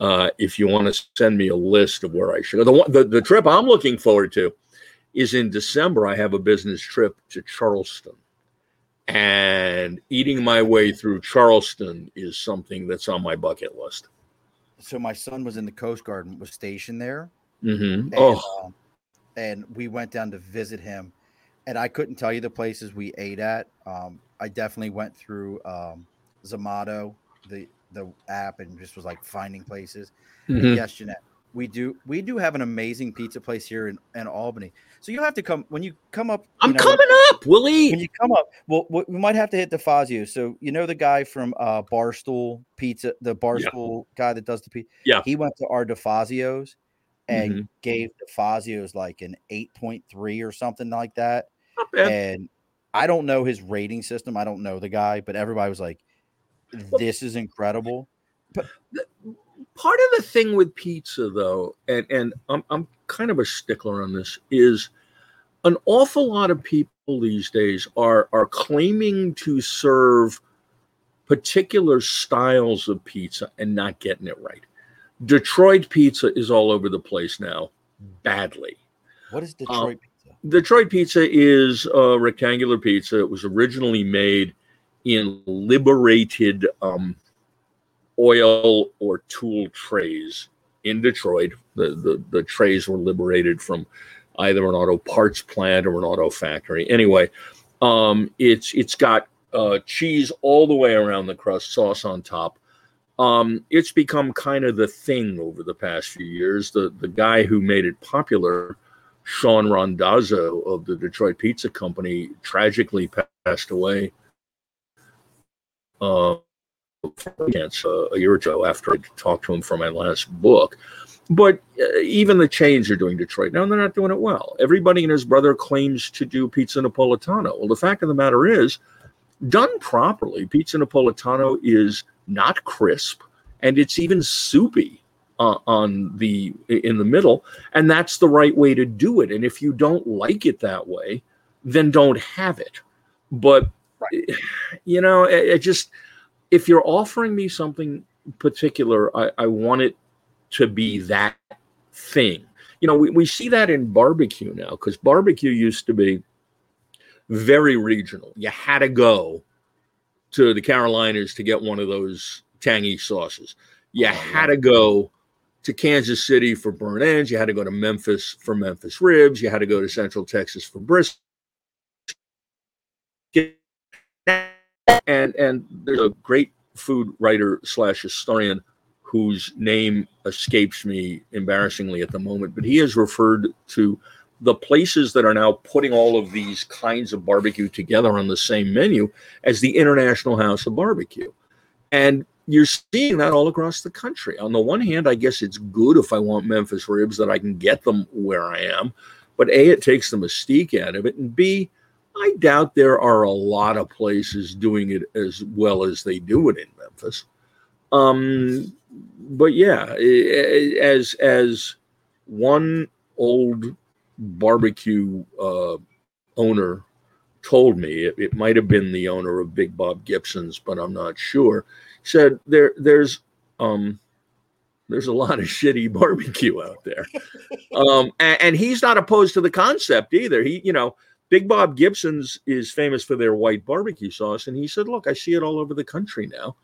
uh, if you want to send me a list of where I should go, the, the the trip I'm looking forward to is in December. I have a business trip to Charleston. And eating my way through Charleston is something that's on my bucket list. So my son was in the Coast Guard and was stationed there. hmm And, Oh, um, and we went down to visit him. And I couldn't tell you the places we ate at. Um, I definitely went through um, Zomato, the the app, and just was like finding places. mhm. Yes, Jeanette. We do we do have an amazing pizza place here in, in Albany. So you'll have to come when you come up. you I'm know, coming up. We'll when you come up, well, we might have to hit the Fazio. So you know the guy from uh, Barstool Pizza, the Barstool guy that does the pizza. Yeah. he went to our DeFazios and Mhm. gave DeFazios like an eight point three or something like that. And I don't know his rating system. I don't know the guy, but everybody was like, "This is incredible." But Part of the thing with pizza, though, and and I'm I'm kind of a stickler on this, is an awful lot of people these days are are claiming to serve particular styles of pizza and not getting it right. Detroit pizza is all over the place now, badly. What is Detroit pizza? Detroit pizza is a rectangular pizza. It was originally made in liberated um, oil or tool trays in Detroit. The, the the trays were liberated from either an auto parts plant or an auto factory. Anyway, um, it's it's got uh, cheese all the way around the crust, sauce on top. Um, it's become kind of the thing over the past few years. The the guy who made it popular Shawn Randazzo of the Detroit Pizza Company tragically passed away uh, a year or so after I talked to him for my last book. But uh, even the chains are doing Detroit now, and they're not doing it well. Everybody and his brother claims to do pizza napolitano. Well, the fact of the matter is, done properly, pizza napolitano is not crisp, and it's even soupy uh, on the in the middle, and that's the right way to do it. And if you don't like it that way, then don't have it. But you know, it, it just if you're offering me something particular, I, I want it to be that thing. You know, we, we see that in barbecue now because barbecue used to be very regional. You had to go to the Carolinas to get one of those tangy sauces. You Oh, had to go to Kansas City for burnt ends. You had to go to Memphis for Memphis ribs. You had to go to Central Texas for brisket. And and there's a great food writer slash historian whose name escapes me embarrassingly at the moment, but he has referred to the places that are now putting all of these kinds of barbecue together on the same menu as the International House of Barbecue. And you're seeing that all across the country. On the one hand, I guess it's good if I want Memphis ribs that I can get them where I am. But A, it takes the mystique out of it. And B, I doubt there are a lot of places doing it as well as they do it in Memphis. Um, but yeah, as as one old barbecue uh, owner told me, it, it might have been the owner of Big Bob Gibson's, but I'm not sure. Said there there's um there's a lot of shitty barbecue out there, um, and, and he's not opposed to the concept either. He you know Big Bob Gibson's is famous for their white barbecue sauce, and he said, "Look, I see it all over the country now."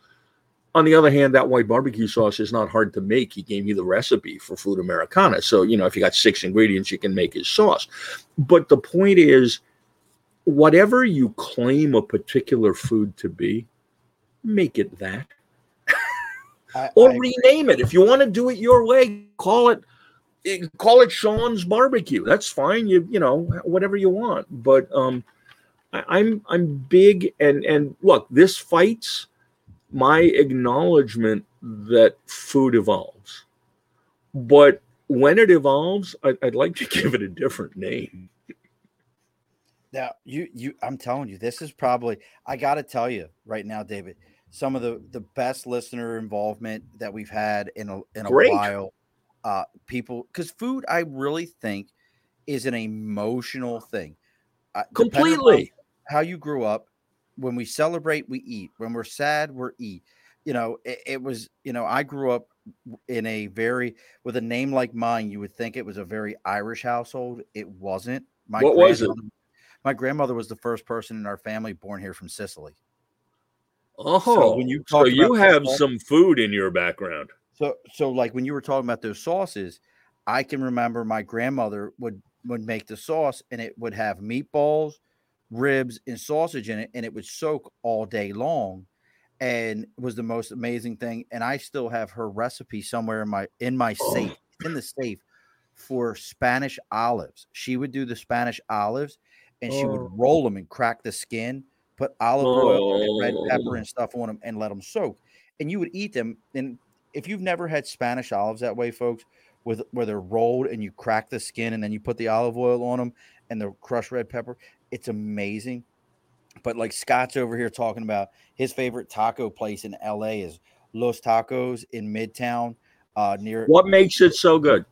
On the other hand, that white barbecue sauce is not hard to make. He gave me the recipe for Food Americana, so you know if you got six ingredients, you can make his sauce. But the point is, whatever you claim a particular food to be, make it that, I, or I- rename it if you want to do it your way. Call it eh, call it Sean's barbecue. That's fine. You you know whatever you want. But um, I, I'm I'm big and and look, this fights my acknowledgement that food evolves, but when it evolves, I, I'd like to give it a different name. Now, you you I'm telling you, this is probably I got to tell you right now, David, some of the the best listener involvement that we've had in a in a Great. while. Uh, people, because food, I really think, is an emotional thing. Uh, Completely. how you grew up. When we celebrate, we eat. When we're sad, we're eat. You know, it, it was. You know, I grew up in a very with a name like mine. You would think it was a very Irish household. It wasn't. My What was it? grandmother- My grandmother was the first person in our family born here from Sicily. Oh, when you so you have some food in your background. So so like when you were talking about those sauces, I can remember my grandmother would would make the sauce and it would have meatballs, ribs, and sausage in it, and it would soak all day long. And was the most amazing thing. And I still have her recipe somewhere in my in my safe, oh. in the safe for Spanish olives. She would do the Spanish olives and she would Oh. roll them and crack the skin, put olive oil and red Oh. pepper and stuff on them and let them soak. And you would eat them. And if you've never had Spanish olives that way, folks, with where they're rolled and you crack the skin and then you put the olive oil on them and the crushed red pepper, it's amazing. But like Scott's over here talking about his favorite taco place in LA is Los Tacos in Midtown, uh, near What makes it so good?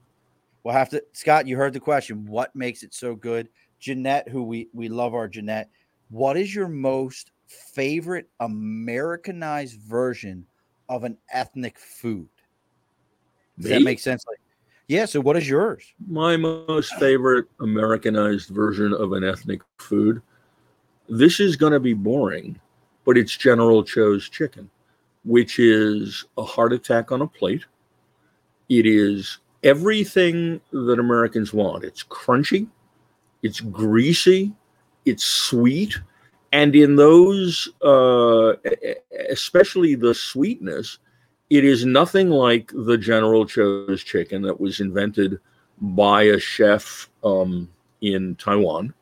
We'll have to, Scott. You heard the question. What makes it so good? Jeanette, who we we love our Jeanette. What is your most favorite Americanized version of an ethnic food? Does that make sense? Like, yeah. So, what is yours? My most favorite Americanized version of an ethnic food. This is going to be boring, but it's General Tso's chicken, which is a heart attack on a plate. It is everything that Americans want. It's crunchy, it's greasy, it's sweet, and in those, uh, especially the sweetness, it is nothing like the General Tso's chicken that was invented by a chef um, in Taiwan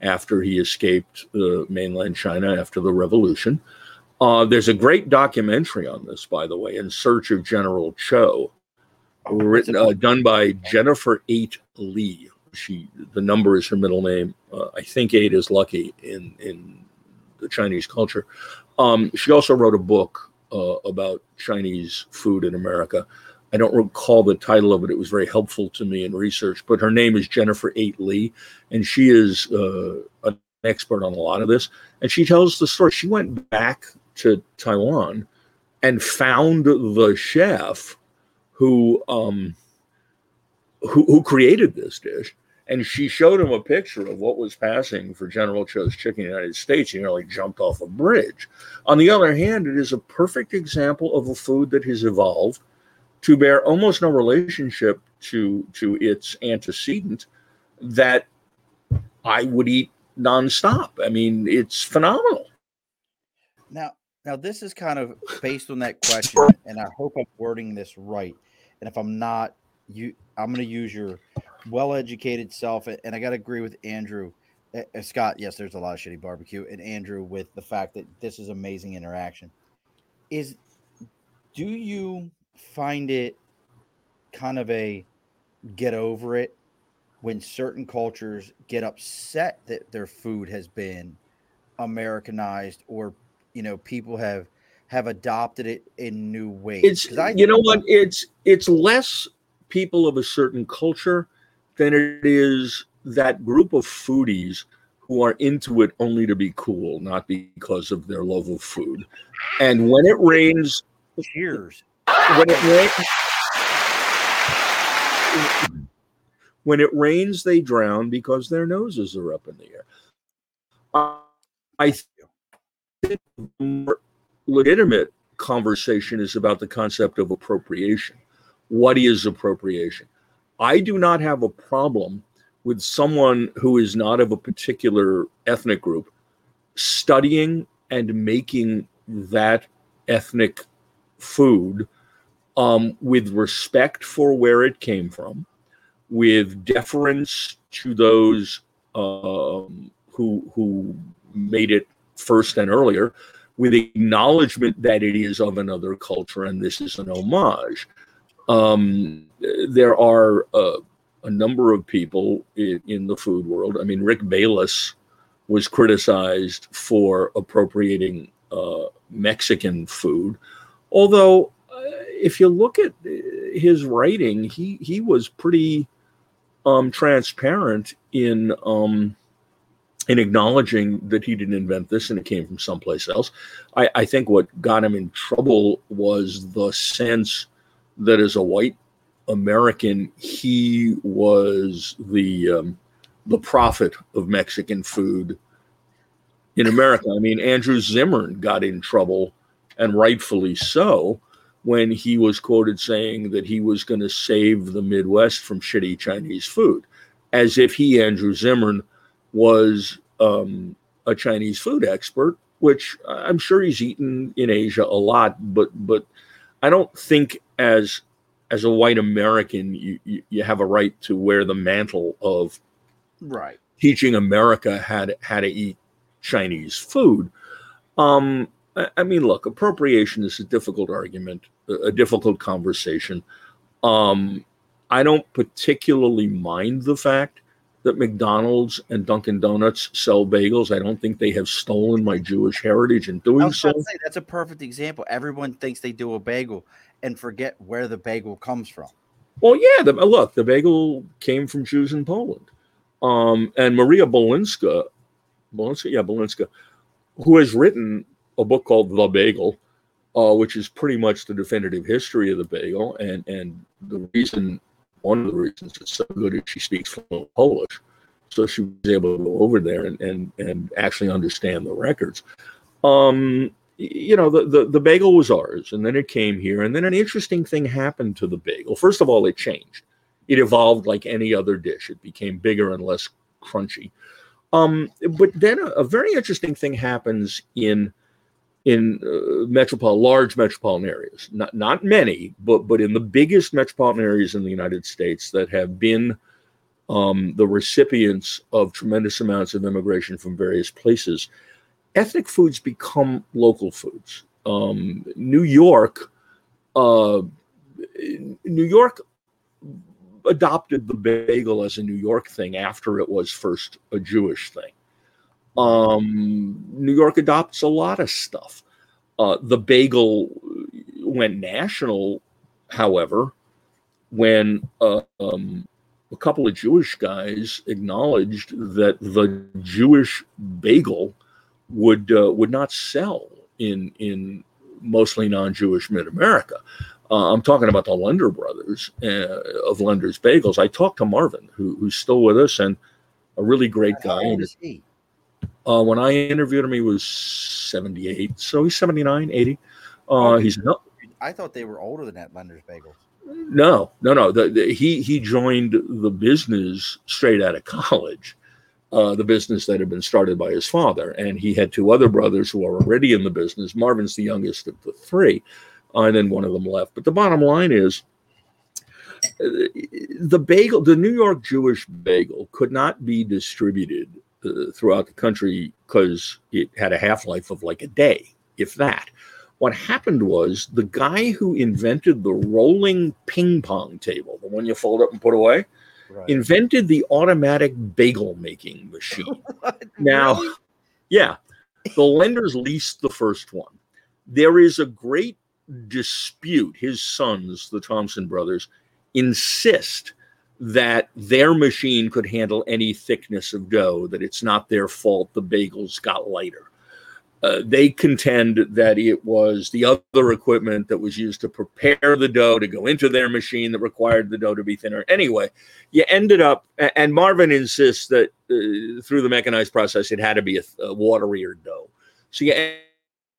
after he escaped uh, mainland China after the revolution. Uh, there's a great documentary on this, by the way, In Search of General Cho, written uh, done by Jennifer Eight Lee. She the number is her middle name. Uh, I think eight is lucky in in the Chinese culture. Um, she also wrote a book uh, about Chinese food in America. I don't recall the title of it. It was very helpful to me in research. But her name is Jennifer Eight Lee, and she is uh, an expert on a lot of this. And she tells the story. She went back to Taiwan and found the chef who um, who, who created this dish. And she showed him a picture of what was passing for General Tso's chicken in the United States. He nearly jumped off a bridge. On the other hand, it is a perfect example of a food that has evolved to bear almost no relationship to to its antecedent that I would eat nonstop. I mean, it's phenomenal. Now, now this is kind of based on that question, and I hope I'm wording this right. And if I'm not, you, I'm going to use your well-educated self, and I got to agree with Andrew, uh, Scott. Yes, there's a lot of shitty barbecue, and Andrew with the fact that this is amazing interaction. Is do you find it kind of a get over it when certain cultures get upset that their food has been Americanized or you know people have have adopted it in new ways. It's I you know what it's it's less people of a certain culture than it is that group of foodies who are into it only to be cool, not because of their love of food. And when it rains, cheers. when it rains, when it rains, they drown because their noses are up in the air. Uh, I think the more legitimate conversation is about the concept of appropriation. What is appropriation? I do not have a problem with someone who is not of a particular ethnic group studying and making that ethnic food um, with respect for where it came from, with deference to those um, who who made it first and earlier with acknowledgement that it is of another culture and this is an homage. Um, there are uh, a number of people in, in, the food world. I mean, Rick Bayless was criticized for appropriating uh, Mexican food, although uh, if you look at his writing, he he was pretty um, transparent in um, in acknowledging that he didn't invent this and it came from someplace else. I, I think what got him in trouble was the sense that as a white American, he was the um, the prophet of Mexican food in America. I mean, Andrew Zimmern got in trouble, and rightfully so, when he was quoted saying that he was going to save the Midwest from shitty Chinese food, as if he, Andrew Zimmern, was um, a Chinese food expert, which I'm sure he's eaten in Asia a lot, but but I don't think as as a white American you, you, you have a right to wear the mantle of right teaching America how to how to eat Chinese food. Um, I, I mean, look, appropriation is a difficult argument, a, a difficult conversation. Um, I don't particularly mind the fact that McDonald's and Dunkin' Donuts sell bagels. I don't think they have stolen my Jewish heritage in doing so. Say, that's a perfect example. Everyone thinks they do a bagel and forget where the bagel comes from. Well, yeah. The, look, the bagel came from Jews in Poland. Um, and Maria Balinska, Balinska, yeah, Balinska, who has written a book called The Bagel, uh, which is pretty much the definitive history of the bagel. And and the reason one of the reasons it's so good is she speaks fluent Polish. So she was able to go over there and, and, and actually understand the records. Um, you know, the, the, the bagel was ours, and then it came here, and then an interesting thing happened to the bagel. First of all, it changed. It evolved like any other dish. It became bigger and less crunchy. Um, but then a, a very interesting thing happens in in uh, metropolitan, large metropolitan areas. Not not many, but but in the biggest metropolitan areas in the United States that have been um, the recipients of tremendous amounts of immigration from various places, ethnic foods become local foods. Um, New York, uh, New York adopted the bagel as a New York thing after it was first a Jewish thing. Um, New York adopts a lot of stuff. Uh, the bagel went national, however, when uh, um, a couple of Jewish guys acknowledged that the Jewish bagel would uh, would not sell in in mostly non-Jewish mid-America. Uh, I'm talking about the Lender brothers uh, of Lender's Bagels. I talked to Marvin, who, who's still with us and a really great guy. How old is he? Uh, when I interviewed him, he was 78. So he's 79, 80. Uh, oh, he's not. I thought they were older than that, Lender's Bagels. No, no, no. The, the, he he joined the business straight out of college, uh, the business that had been started by his father, and he had two other brothers who are already in the business. Marvin's the youngest of the three, uh, and then one of them left. But the bottom line is, uh, the bagel, the New York Jewish bagel, could not be distributed uh, throughout the country because it had a half life of like a day, if that. What happened was the guy who invented the rolling ping pong table, the one you fold up and put away, right. invented the automatic bagel making machine. now, yeah, the lenders leased the first one. There is a great dispute. His sons, the Thompson brothers, insist that their machine could handle any thickness of dough, that it's not their fault the bagels got lighter. Uh, they contend that it was the other equipment that was used to prepare the dough to go into their machine that required the dough to be thinner. Anyway, you ended up, and Marvin insists that uh, through the mechanized process, it had to be a, a waterier dough. So you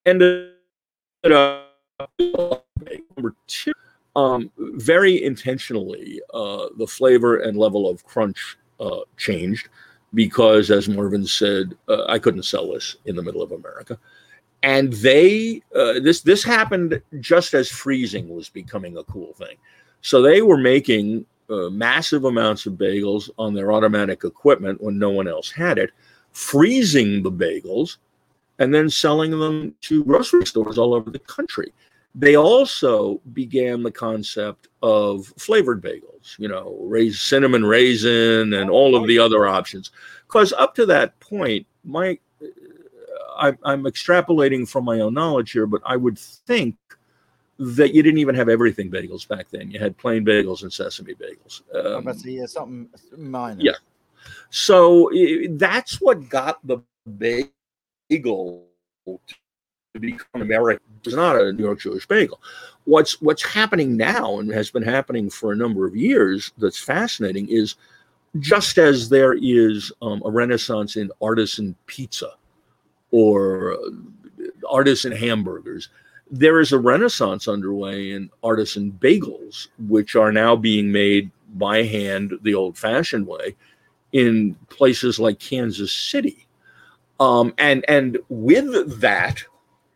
ended up number two um, very intentionally, uh, the flavor and level of crunch uh, changed because, as Marvin said, uh, I couldn't sell this in the middle of America. And they uh, this this happened just as freezing was becoming a cool thing. So they were making uh, massive amounts of bagels on their automatic equipment when no one else had it. freezing the bagels, and then selling them to grocery stores all over the country. They also began the concept of flavored bagels, you know, raise cinnamon raisin and all of the other options. Because up to that point, my I, I'm extrapolating from my own knowledge here, but I would think that you didn't even have everything bagels back then. You had plain bagels and sesame bagels. Um, about to say, yeah, something minor. Yeah. so i- that's what got the bagel become American. It's not a New York Jewish bagel. What's what's happening now and has been happening for a number of years that's fascinating is just as there is um, a renaissance in artisan pizza or uh, artisan hamburgers, there is a renaissance underway in artisan bagels, which are now being made by hand the old fashioned way in places like Kansas City. Um, and and with that,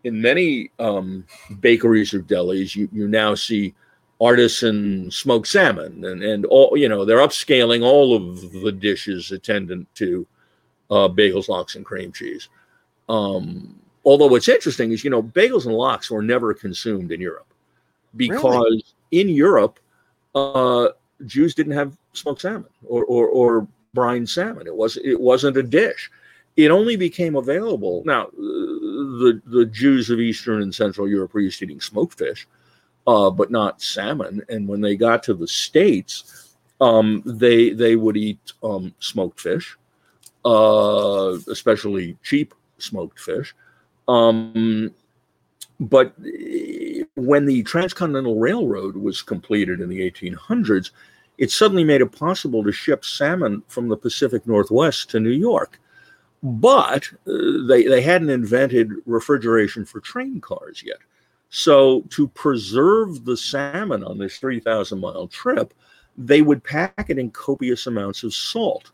in many um, bakeries or delis, you, you now see artisan smoked salmon and, and all you know they're upscaling all of the dishes attendant to uh, bagels, lox, and cream cheese. Um, although what's interesting is you know bagels and lox were never consumed in Europe because in Europe uh, Jews didn't have smoked salmon or, or or brine salmon. It was it wasn't a dish. It only became available now. uh, The the Jews of Eastern and Central Europe were used to eating smoked fish, uh, but not salmon. And when they got to the states, um, they they would eat um, smoked fish, uh, especially cheap smoked fish. Um, but when the Transcontinental Railroad was completed in the 1800s, it suddenly made it possible to ship salmon from the Pacific Northwest to New York. But uh, they, they hadn't invented refrigeration for train cars yet. So, to preserve the salmon on this 3,000 mile trip, they would pack it in copious amounts of salt.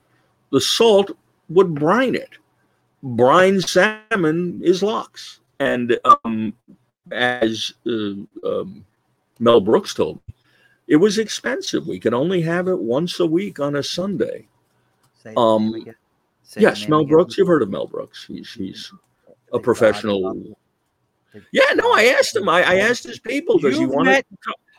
The salt would brine it. Brine salmon is lox. And um, as uh, um, Mel Brooks told me, it was expensive. We could only have it once a week on a Sunday. Um, yes, Mel. Brooks. You've heard of Mel Brooks. He's he's a professional. Yeah, no, I asked him. I, I asked his people, does You've want to?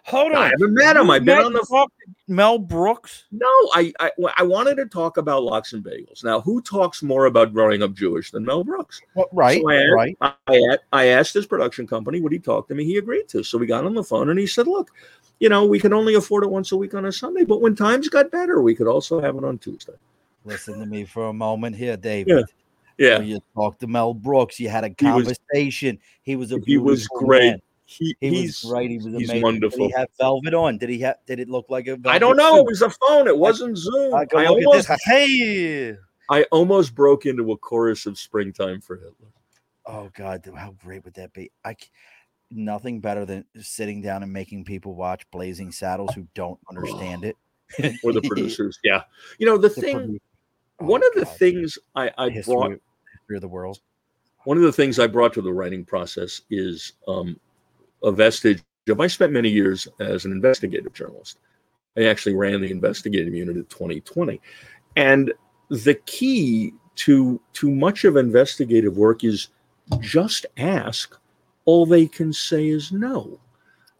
Hold on. I haven't met him. I've been on the fuck- Mel Brooks. No, I, I I wanted to talk about lox and bagels. Now, who talks more about growing up Jewish than Mel Brooks? Well, right, So I, right. I, I, I asked his production company would he talk to me. He agreed to. So we got on the phone and he said, "Look, you know, we can only afford it once a week on a Sunday, but when times got better, we could also have it on Tuesday." Listen to me for a moment here, David. Yeah, When You talked to Mel Brooks. You had a He was- conversation. He was a he was great. man. He, He he's was great. He was he's amazing. Did wonderful. he have velvet on? Did he have? Did it look like a? I don't know. suit? It was a phone. It wasn't Zoom. I I almost. Hey. I almost broke into a chorus of "Springtime for Hitler." Oh God, how great would that be? I nothing better than sitting down and making people watch Blazing Saddles who don't understand it. or the producers. Yeah, you know the The thing. Oh, one of the God. things I, I history, brought history of the world. one of the things I brought to the writing process is um, a vestige of I spent many years as an investigative journalist. I actually ran the investigative unit at 20/20, and the key to to much of investigative work is just ask. All they can say is no.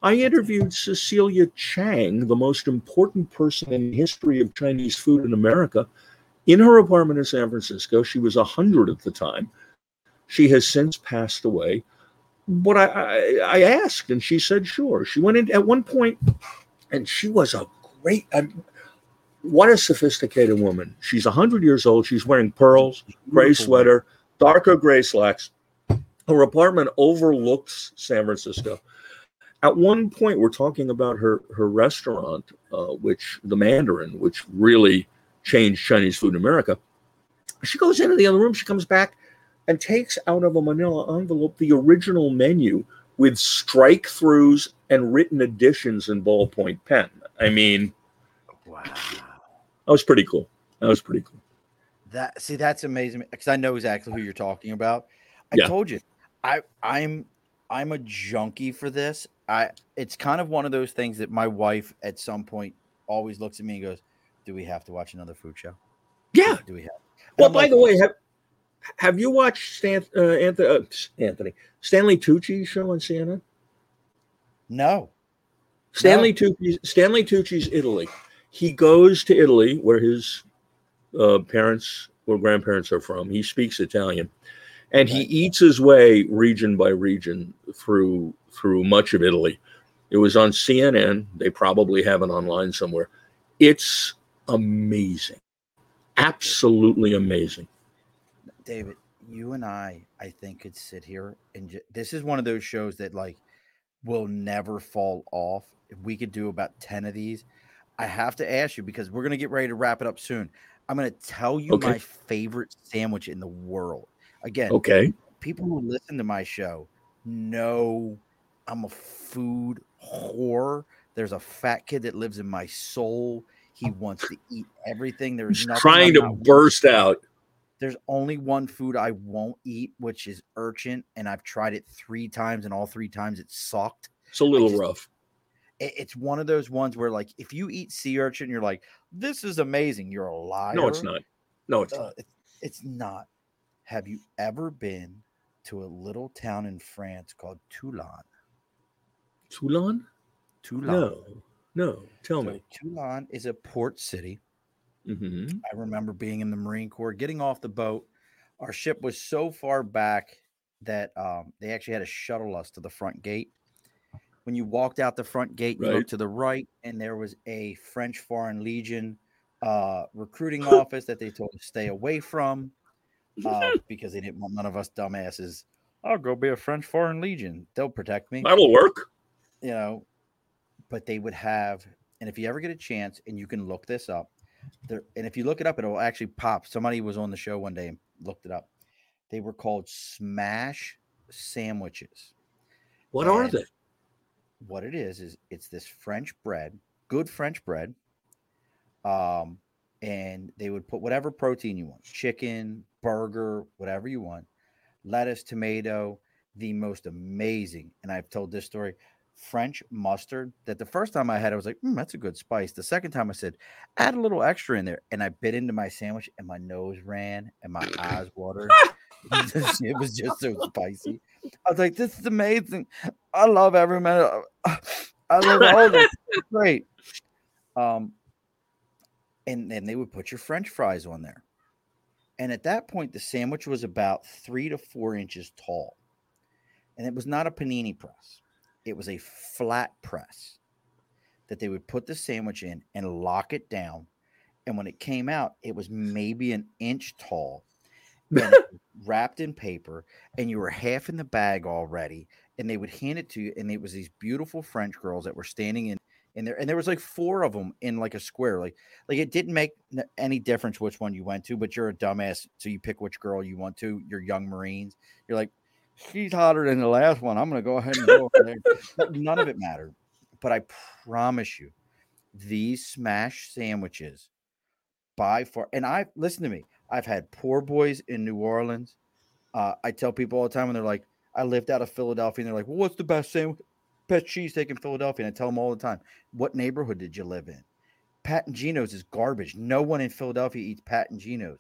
I interviewed Cecilia Chiang, the most important person in the history of Chinese food in America, in her apartment in San Francisco. She was 100 at the time. She has since passed away. But I, I, I asked, and she said, sure. She went in at one point, and she was a great, um, what a sophisticated woman. She's 100 years old. She's wearing pearls, gray sweater, darker gray slacks. Her apartment overlooks San Francisco. At one point, we're talking about her her restaurant, uh, which the Mandarin, which really changed Chinese food in America. She goes into the other room. She comes back and takes out of a Manila envelope the original menu with strike throughs and written additions in ballpoint pen. I mean, Wow. that was pretty cool. That was pretty cool. That see, that's amazing because I know exactly who you're talking about. I Yeah. told you, I I'm I'm a junkie for this. I it's kind of one of those things that my wife at some point always looks at me and goes, "Do we have to watch another food show? Yeah. Do we have?" Well, by like, the way, have, Have you watched Stan, uh, Anthony, uh, Anthony Stanley Tucci's show on CNN? No. Stanley Tucci's Stanley Tucci's Italy. He goes to Italy where his uh, parents or grandparents are from. He speaks Italian, and he eats his way region by region through through much of Italy. It was on CNN. They probably have it online somewhere. It's amazing, absolutely amazing. David, you and I, I think, could sit here and ju- this is one of those shows that like will never fall off. If we could do about 10 of these, I have to ask you because we're going to get ready to wrap it up soon. I'm going to tell you Okay. my favorite sandwich in the world. Again, Okay, people who listen to my show know I'm a food whore. There's a fat kid that lives in my soul. He wants to eat everything. There's he's nothing trying to burst out. there's only one food I won't eat, which is urchin, and I've tried it three times, and all three times it sucked. It's a little just- rough. It- It's one of those ones where, like, if you eat sea urchin, you're like, "This is amazing." You're a liar. No, it's not. No, it's Uh, not. it- it's not. Have you ever been to a little town in France called Toulon? Toulon? Toulon. No, no. Tell So me. Toulon is a port city. hmm I remember being in the Marine Corps, getting off the boat. Our ship was so far back that um, they actually had to shuttle us to the front gate. When you walked out the front gate, you looked to the right, and there was a French Foreign Legion uh, recruiting office that they told us to stay away from uh, because they didn't want none of us dumbasses. I'll go be a French Foreign Legion. They'll protect me That'll work. you know, but they would have, and if you ever get a chance, and you can look this up, there, and if you look it up, it'll actually pop. Somebody was on the show one day and looked it up. They were called smash sandwiches. What are they? What it is is it's this French bread, good French bread, um, and they would put whatever protein you want, chicken, burger, whatever you want, lettuce, tomato, the most amazing. And I've told this story. French mustard that the first time I had, I was like, "Hmm, that's a good spice. The second time I said, add a little extra in there. And I bit into my sandwich and my nose ran and my eyes watered. it was just so spicy. I was like, this is amazing. I love every minute. I love all this. It's great. Um, and then they would put your French fries on there. And at that point, the sandwich was about three to four inches tall. And it was not a panini press, it was a flat press that they would put the sandwich in and lock it down. And when it came out, it was maybe an inch tall and wrapped in paper, and you were half in the bag already. And they would hand it to you, and it was these beautiful French girls that were standing in in there, and there was like four of them in like a square, like like it didn't make any difference which one you went to, but you're a dumbass, so you pick which girl you want to. You're young Marines. You're like, she's hotter than the last one. I'm gonna go ahead and go over there. None of it mattered. But I promise you, these smash sandwiches by far, and I listen to me. I've had poor boys in New Orleans. Uh, I tell people all the time when they're like, I lived out of Philadelphia, and they're like, well, what's the best sandwich, best cheesesteak in Philadelphia? And I tell them all the time, what neighborhood did you live in? Pat and Geno's is garbage. No one in Philadelphia eats Pat and Geno's.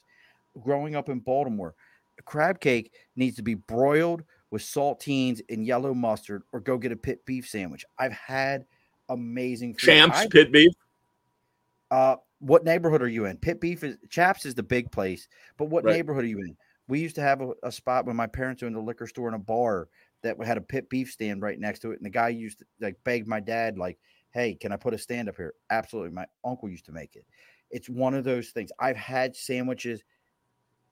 Growing up in Baltimore, crab cake needs to be broiled with saltines and yellow mustard, or go get a pit beef sandwich. I've had amazing food. Champs I- pit beef. uh, what neighborhood are you in? Pit Beef is Chaps is the big place, but what Right. neighborhood are you in? We used to have a, a spot when my parents owned a liquor store and a bar that had a pit beef stand right next to it, and the guy used to like beg my dad, like, "Hey, can I put a stand up here?" Absolutely, my uncle used to make it. It's one of those things. I've had sandwiches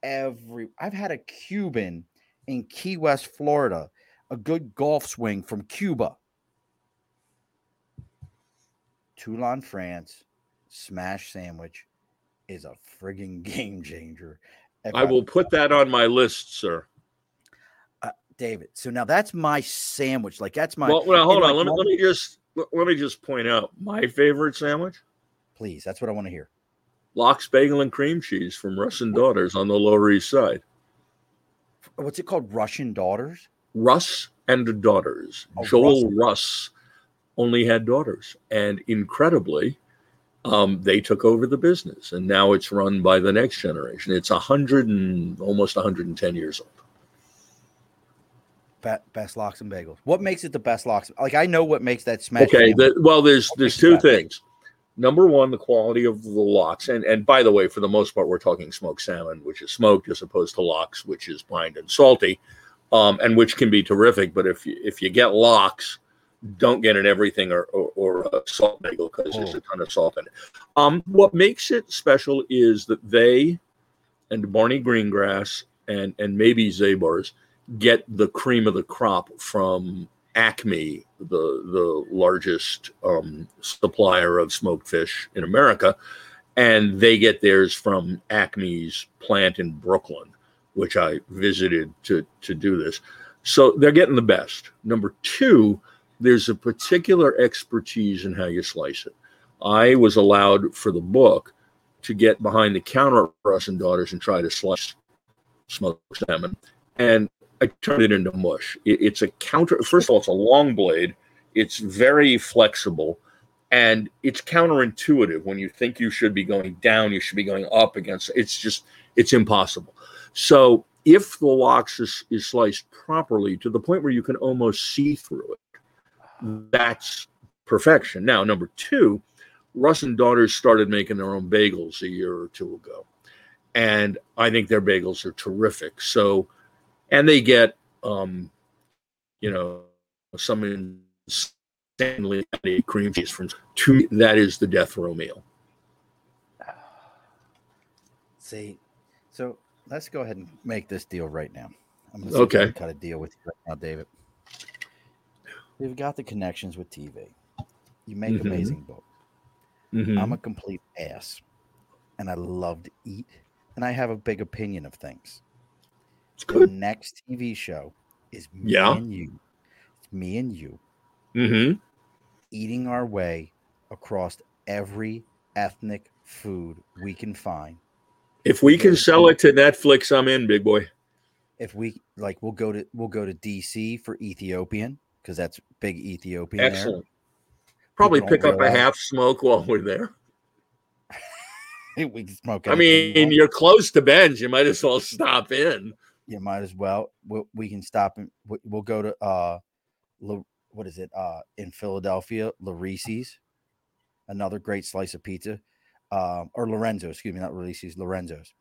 every. I've had a Cuban in Key West, Florida, a good golf swing from Cuba. Toulon, France, smash sandwich is a frigging game changer. I will put that on my list, sir. Uh, David. So now that's my sandwich. Like that's my Well, well hold on. Let me let me just let me just point out my favorite sandwich: please. That's what I want to hear. Lox Bagel and Cream Cheese from Russian Daughters on the Lower East Side. What's it called? Russian daughters. Russ and Daughters. Oh, Joel Russ only had daughters, and incredibly, um, they took over the business, and now it's run by the next generation. It's a hundred and almost 110 years old. Best lox and bagels. What makes it the best lox? Like I know what makes that smash. Okay, the, well, there's there's two things. Number one, the quality of the lox, and and by the way, for the most part, we're talking smoked salmon, which is smoked, as opposed to lox, which is brined and salty, um, and which can be terrific. But if you, if you get lox, don't get an everything or or, or a salt bagel because there's a ton of salt in it. Um, what makes it special is that they and Barney Greengrass and and maybe Zabar's get the cream of the crop from Acme, the the largest um, supplier of smoked fish in America, and they get theirs from Acme's plant in Brooklyn, which I visited to to do this. So they're getting the best. Number two, there's a particular expertise in how you slice it. I was allowed for the book to get behind the counter at Russ and Daughters and try to slice smoked salmon, and I turned it into mush. It- it's a counter. First of all, it's a long blade. It's very flexible, and it's counterintuitive. When you think you should be going down, you should be going up against. It's just it's impossible. So if the lox is, is sliced properly to the point where you can almost see through it, that's perfection. Now, number two, Russ and Daughters started making their own bagels a year or two ago, and I think their bagels are terrific. So and they get um you know some insanely cream cheese from me, that is the death row meal See, so let's go ahead and make this deal right now. I'm gonna see if I Okay. cut a deal with you right now, David. We've got the connections with TV. You make Mhm. amazing books. Mhm. I'm a complete ass, and I love to eat, and I have a big opinion of things. The next TV show is me Yeah. and you. It's me and you hmm eating our way across every ethnic food we can find. if we can sell it to netflix i'm in big boy If we like, we'll go to we'll go to DC for Ethiopian because that's big Ethiopian. there. excellent probably pick up a half smoke while we're there we can smoke. i mean you're close to ben's you might as well stop in you might as well. We'll, we can stop and we- we'll go to uh, La, what is it? Uh, in Philadelphia, Larice's, another great slice of pizza, um, or Lorenzo. Excuse me, not Larice's, Lorenzo's.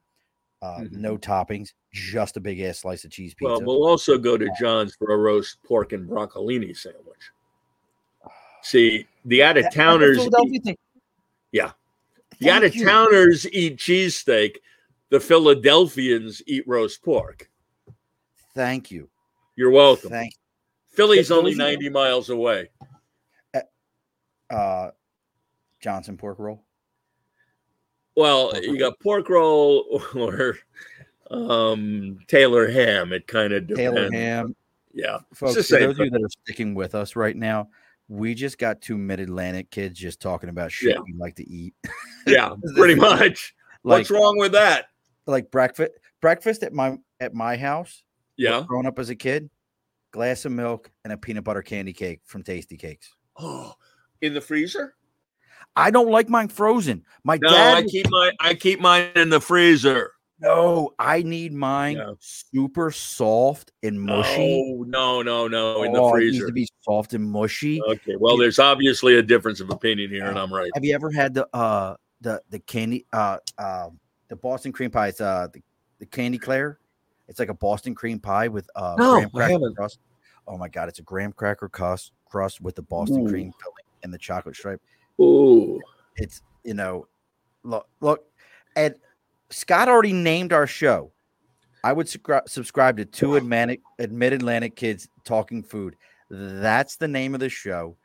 Uh, Mhm. No toppings, just a big ass slice of cheese pizza. well we'll also go to john's for a roast pork and broccolini sandwich see the out of That- that's a towners Yeah. The out of towners eat cheesesteak. The Philadelphians eat roast pork. Thank you. You're welcome. Thank Philly's only are- 90 miles away. uh Johnson pork roll. Well, Pork you roll. got pork roll or um, Taylor ham. It kind of depends. Taylor ham. Yeah. Folks, those of you that are sticking with us right now, we just got two mid-Atlantic kids just talking about shit Yeah. we like to eat. Yeah. Pretty much. Like What's wrong with that? like breakfast breakfast at my at my house Yeah. growing up as a kid glass of milk and a peanut butter candy cake from Tastykakes Oh, in the freezer? i don't like mine frozen my No, dad I keep my I keep mine in the freezer. no i need mine Yeah. super soft and mushy Oh, no, no, no, in the Oh, it needs freezer. to be soft and mushy Okay. Well, there's obviously a difference of opinion here, and I'm right. have you ever had the uh the the candy uh um the boston cream pies uh the, the candy claire it's like a boston cream pie with uh No, graham cracker crust oh my god it's a graham cracker crust crust with the boston Ooh. cream filling and the chocolate stripe Ooh. it's you know look look and scott already named our show i would subscri- subscribe to two atlantic mid atlantic kids talking food that's the name of the show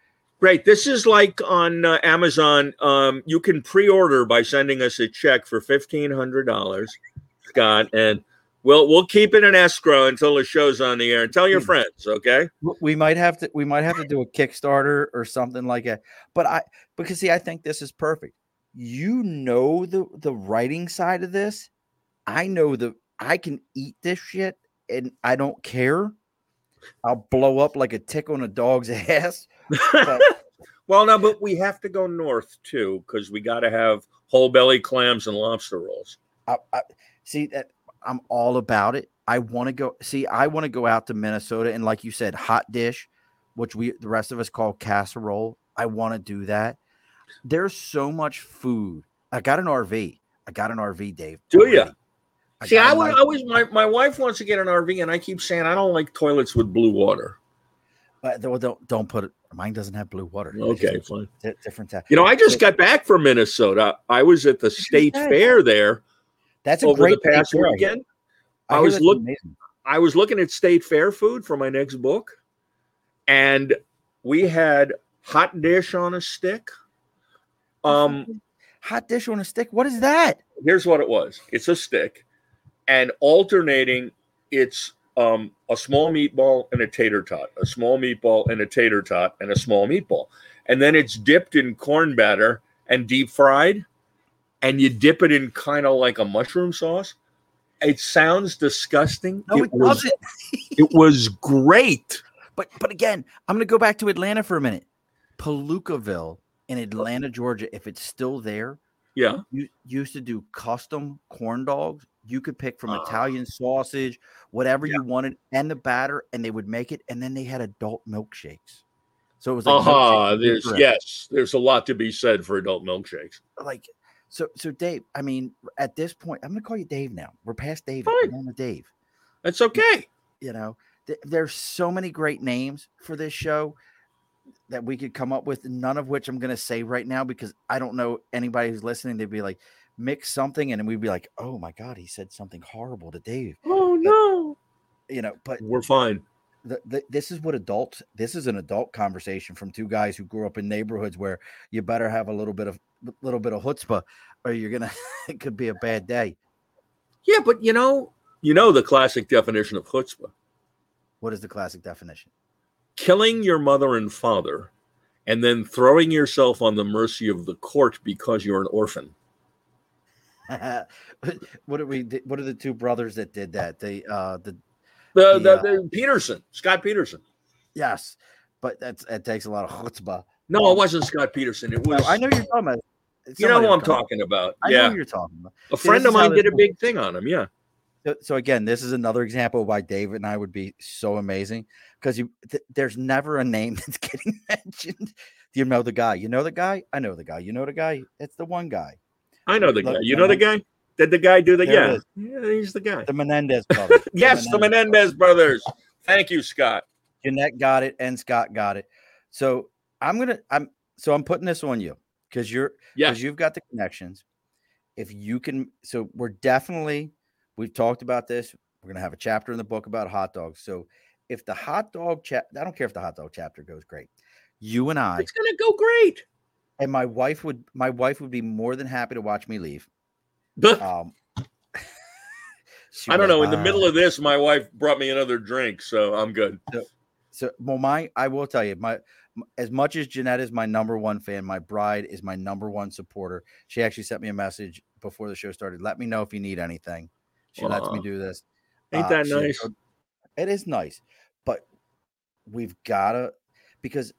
Great. This is like on uh, Amazon. Um, you can pre-order by sending us a check for fifteen hundred dollars, Scott, and we'll we'll keep it in escrow until the show's on the air. And tell your Hmm. friends, okay? We might have to we might have to do a kickstarter or something like that but i because see i think this is perfect you know the the writing side of this i know the i can eat this shit and i don't care i'll blow up like a tick on a dog's ass but Well, no, but we have to go north too because we got to have whole belly clams and lobster rolls. I, I, see that I'm all about it. I want to go. See, I want to go out to Minnesota and, like you said, hot dish, which we the rest of us call casserole. I want to do that. There's so much food. I got an RV. I got an RV, Dave. Do you? See, I would nice- always my my wife wants to get an RV, and I keep saying I don't like toilets with blue water. But don't don't, put it. Mine doesn't have blue water. Okay, fine. di- different. ta- You know, I just So- got back from Minnesota. I was at the state fair there That's a over great the past I weekend. I I was that's look- amazing. I was looking at state fair food for my next book, and we had hot dish on a stick. Um, hot dish on a stick. What is that? here's what it was: it's a stick, and alternating, it's um, a small meatball and a tater tot, a small meatball and a tater tot, and a small meatball, and then it's dipped in corn batter and deep fried, and you dip it in kind of like a mushroom sauce. It sounds disgusting. No, it, was doesn't. it was great. But but again, I'm gonna go back to Atlanta for a minute. Palookaville in Atlanta, Georgia, if it's still there, Yeah. you used to do custom corn dogs. You could pick from Ah. Italian sausage, whatever Yeah. you wanted, and the batter, and they would make it, and then they had adult milkshakes. So it was like with There's yes. There's a lot to be said for adult milkshakes. like so so Dave. I mean, at this point, I'm gonna call you Dave now. We're past David. Fine. I'm on to Dave. That's okay. you know th- there's so many great names for this show that we could come up with none of which i'm going to say right now because i don't know anybody who's listening they'd be like mix something and then we'd be like oh my god he said something horrible to dave Oh no. you know but We're fine. the, the, this is what adults this is an adult conversation from two guys who grew up in neighborhoods where you better have a little bit of little bit of chutzpah or you're gonna it could be a bad day Yeah, but you know, you know the classic definition of chutzpah: what is the classic definition killing your mother and father, and then throwing yourself on the mercy of the court because you're an orphan. what are we what are the two brothers that did that they uh the The, the, the Peterson, Scott Peterson. Yes, but that's it takes a lot of chutzpah. No, it wasn't Scott Peterson. It was. I know you're talking about. You know who I'm talking- about? I know yeah, you're talking about. a See, friend of mine did a big thing on him. Yeah. So, so again, this is another example of why David and I would be so amazing because you th- there's never a name that's getting mentioned. Do you know the guy? You know the guy? I know the guy. You know the guy? It's the one guy, I know the guy. You know the guy? Did the guy do the? There Yeah, yeah, he's the guy. the Menendez brothers. Yes, the Menendez brothers. Thank you, Scott. Jeanette got it and Scott got it. So I'm gonna I'm so I'm putting this on you because you're Yeah, because you've got the connections. If you can, so we're definitely we've talked about this. We're gonna have a chapter in the book about hot dogs. So if the hot dog chap, I don't care if the hot dog chapter goes great. You and I it's gonna go great. and my wife would my wife would be more than happy to watch me leave. Um, I don't know. In the middle of this, my wife brought me another drink, so I'm good. So, well, my I will tell you, my as much as Jeanette is my number one fan, my bride is my number one supporter. She actually sent me a message before the show started. Let me know if you need anything. She lets me do this. Ain't Uh, that she- nice? so- It is nice, but we've gotta because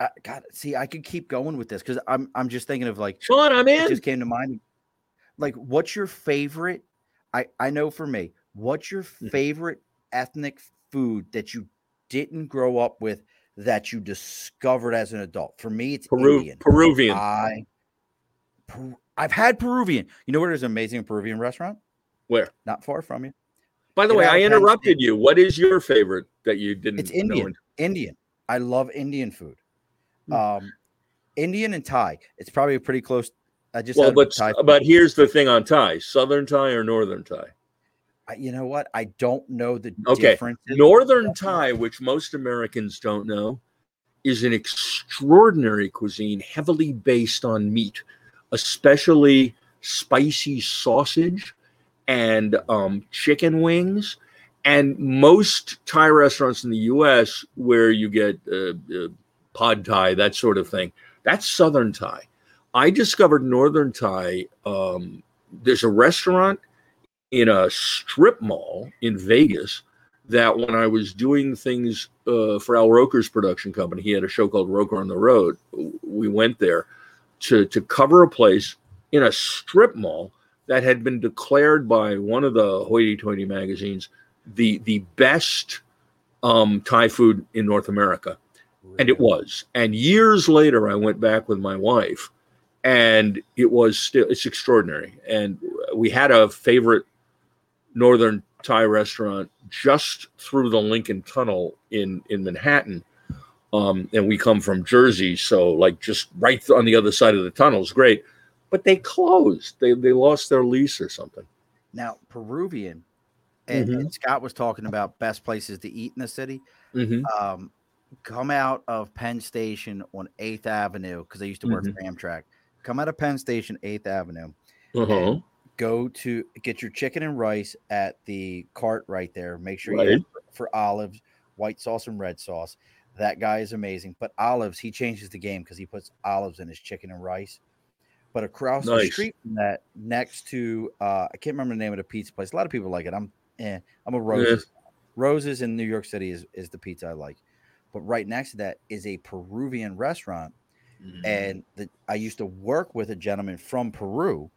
I got see. I could keep going with this because I'm I'm just thinking of like Sean, I'm it in. just came to mind. Like, what's your favorite? I I know for me, what's your Mhm. favorite ethnic food that you didn't grow up with that you discovered as an adult? For me, it's Peru- Indian. Peruvian. I Peru- I've had Peruvian. You know where there's an amazing Peruvian restaurant? Where? Not far from you. By the get way, I interrupted you. What is your favorite that you didn't? It's Indian. and- Indian. I love Indian food. Hmm. Um, Indian and Thai. It's probably pretty close. I just Well, but Thai but here's the thing on Thai: Southern Thai or Northern Thai. You know what? I don't know the Okay, differences. Northern Thai, which most Americans don't know, is an extraordinary cuisine heavily based on meat, especially spicy sausage and um, chicken wings. And most Thai restaurants in the U.S., where you get uh, uh, pad Thai, that sort of thing, that's Southern Thai. I discovered Northern Thai. Um, there's a restaurant in a strip mall in Vegas that when I was doing things uh, for Al Roker's production company, he had a show called Roker on the Road. We went there to to cover a place in a strip mall that had been declared by one of the hoity-toity magazines the the best um, Thai food in North America, and it was. And years later, I went back with my wife, and it was still it's extraordinary. And we had a favorite northern Thai restaurant just through the Lincoln Tunnel in in Manhattan. Um, and we come from Jersey, so like just right on the other side of the tunnel is great. But they closed. They they lost their lease or something. Now, Peruvian, and, Mhm. and Scott was talking about best places to eat in the city. Mm-hmm. Um, come out of Penn Station on Eighth Avenue because I used to work for Amtrak. Come out of Penn Station, Eighth Avenue. Uh-huh. Go to get your chicken and rice at the cart right there. Make sure you Right. ask for olives, white sauce, and red sauce. That guy is amazing. But olives, he changes the game because he puts olives in his chicken and rice. But across the street from that, next to uh, I can't remember the name of the pizza place. A lot of people like it. I'm eh, I'm a roses. Roses in New York City is, is the pizza I like. But right next to that is a Peruvian restaurant. Mm-hmm. And the, I used to work with a gentleman from Peru,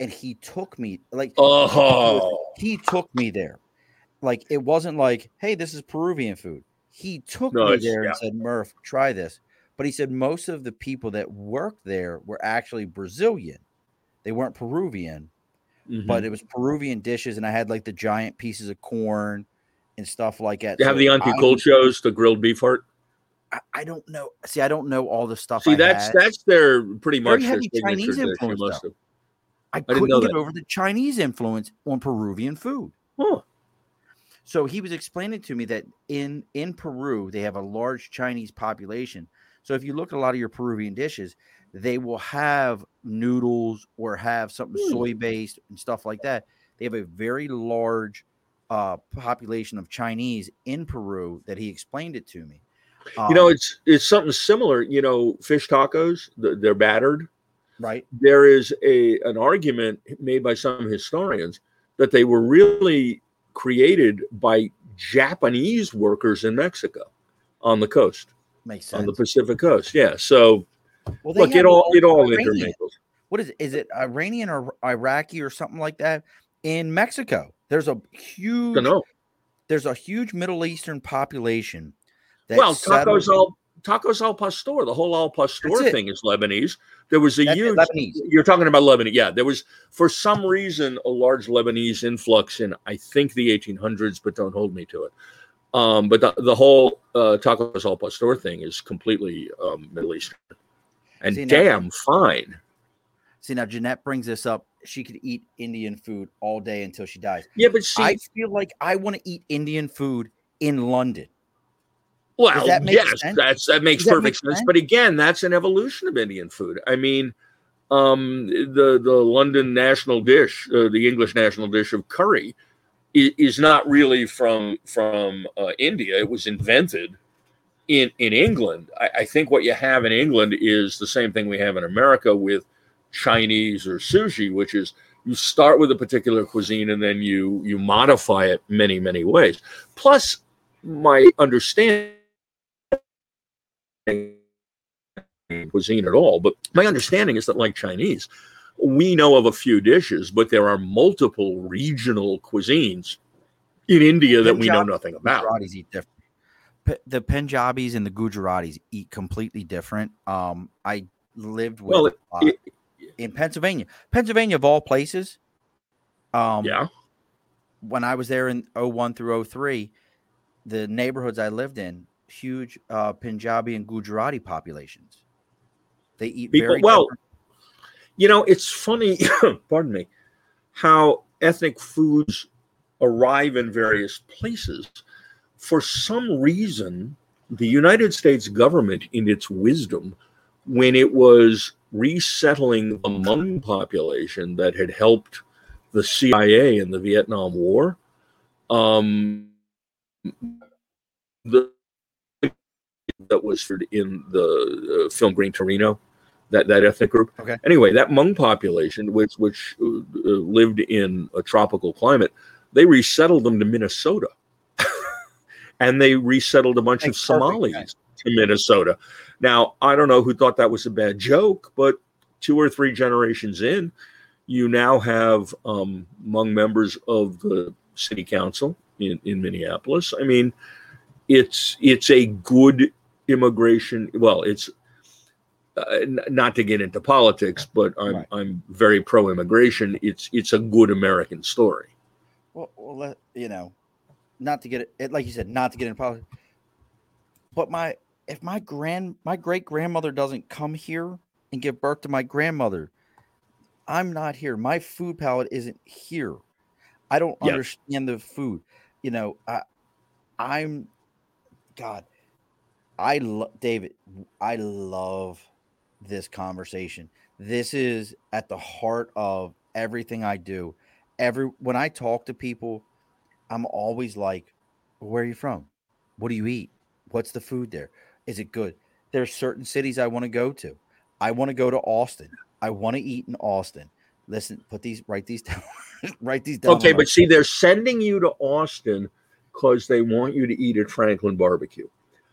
and he took me like Oh, he took me there. Like it wasn't like, hey, this is Peruvian food. He took No, me there yeah. and said, Murph, try this. But he said most of the people that worked there were actually Brazilian. They weren't Peruvian, Mhm. but it was Peruvian dishes, and I had like the giant pieces of corn and stuff like that. they have the anticuchos, the grilled beef heart. I, I don't know. See, I don't know all the stuff. See, I that's had. that's their pretty Very much their heavy signature Chinese. You influence, must though. have. I didn't couldn't get over the Chinese influence on Peruvian food. Huh. So he was explaining to me that in in Peru they have a large Chinese population. So if you look at a lot of your Peruvian dishes, they will have noodles or have something Hmm. soy based and stuff like that. They have a very large uh, population of Chinese in Peru that he explained it to me. You know, Um, it's it's something similar. You know, fish tacos, th- they're battered. Right. There is a an argument made by some historians that they were really created by Japanese workers in Mexico on the coast, Makes on the Pacific coast. Yeah. So well, look, it all it all Iranian. intermingles. what is it? Is it Iranian or Iraqi or something like that in Mexico? There's a huge there's a huge Middle Eastern population. That Well, tacos al tacos al pastor. The whole al pastor thing is Lebanese. There was a That's huge. Lebanese. You're talking about Lebanon, yeah. There was for some reason a large Lebanese influx in I think the 1800s, but don't hold me to it. Um, but the, the whole uh, tacos al pastor thing is completely um, Middle Eastern, and See, now- damn fine. See now, Jeanette brings this up. She could eat Indian food all day until she dies. Yeah, but see, I feel like I want to eat Indian food in London. Well, that yes, sense? that's that makes that perfect make sense. sense? But again, that's an evolution of Indian food. I mean, um, the the London national dish, uh, the English national dish of curry, is, is not really from from uh, India. It was invented in in England. I, I think what you have in England is the same thing we have in America with Chinese or sushi, which is you start with a particular cuisine and then you you modify it many many ways. Plus, my understanding cuisine at all, but my understanding is that, like Chinese, we know of a few dishes, but there are multiple regional cuisines in India that we know nothing about. Gujaratis eat different. P- the Punjabis and the Gujaratis eat completely different. Um, I lived with Well, it- uh, it- in Pennsylvania, Pennsylvania of all places. Um, Yeah, when I was there in 01 through 03, the neighborhoods I lived in, huge uh, Punjabi and Gujarati populations. They eat People- very well, different. you know, it's funny. pardon me, how ethnic foods arrive in various places. For some reason, the United States government, in its wisdom, when it was resettling the Hmong population that had helped the CIA in the Vietnam War, um, the that was for in the uh, film Gran Torino, that that ethnic group. Okay. Anyway, that Hmong population, which which uh, uh, lived in a tropical climate, they resettled them to Minnesota and they resettled a bunch Makes of Somalis sense. to Minnesota. Now, I don't know who thought that was a bad joke, but two or three generations in, you now have um, Hmong members of the city council in, in Minneapolis. I mean, it's it's a good immigration. Well, it's uh, n- not to get into politics, but I'm Right. I'm very pro immigration. It's it's a good American story. Well, well, let, you know, not to get it, like you said, not to get into politics. But my, if my grand, my great grandmother doesn't come here and give birth to my grandmother, I'm not here. My food palette isn't here. I don't understand the food. You know, I, I'm, God, I love David. I love this conversation. This is at the heart of everything I do. Every when I talk to people, I'm always like, "Where are you from? What do you eat? What's the food there? Is it good?" There's certain cities I want to go to. I want to go to Austin. I want to eat in Austin. Listen, put these, write these down, write these down. Okay, but see, they're sending you to Austin because they want you to eat at Franklin Barbecue.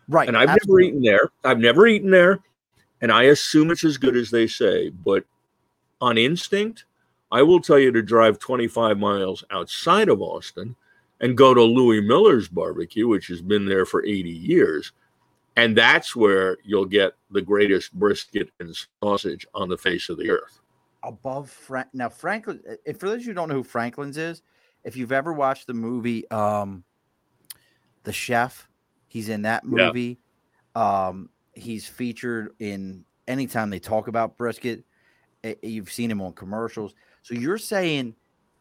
Right, and I've never eaten there. I've never eaten there, and I assume it's as good as they say. But on instinct, I will tell you to drive 25 miles outside of Austin and go to Louie Mueller's barbecue, which has been there for 80 years. And that's where you'll get the greatest brisket and sausage on the face of the earth. above Frank. Now Franklin, and for those of you who don't know who Franklin's is, if you've ever watched the movie um The Chef, he's in that Yeah. movie. Um he's featured in anytime they talk about brisket. eh, You've seen him on commercials. So you're saying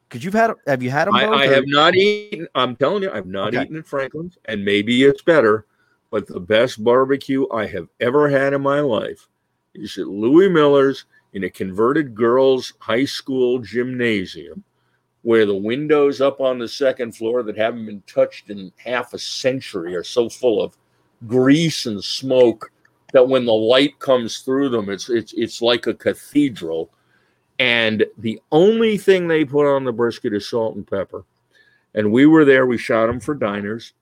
because you've had have you had him? I, I have not eaten. I'm telling you, I've not Okay. eaten at Franklin's, and maybe it's better. But the best barbecue I have ever had in my life is at Louie Mueller's in a converted girls' high school gymnasium, where the windows up on the second floor that haven't been touched in half a century are so full of grease and smoke that when the light comes through them, it's it's it's like a cathedral and the only thing they put on the brisket is salt and pepper. And we were there. We shot them for diners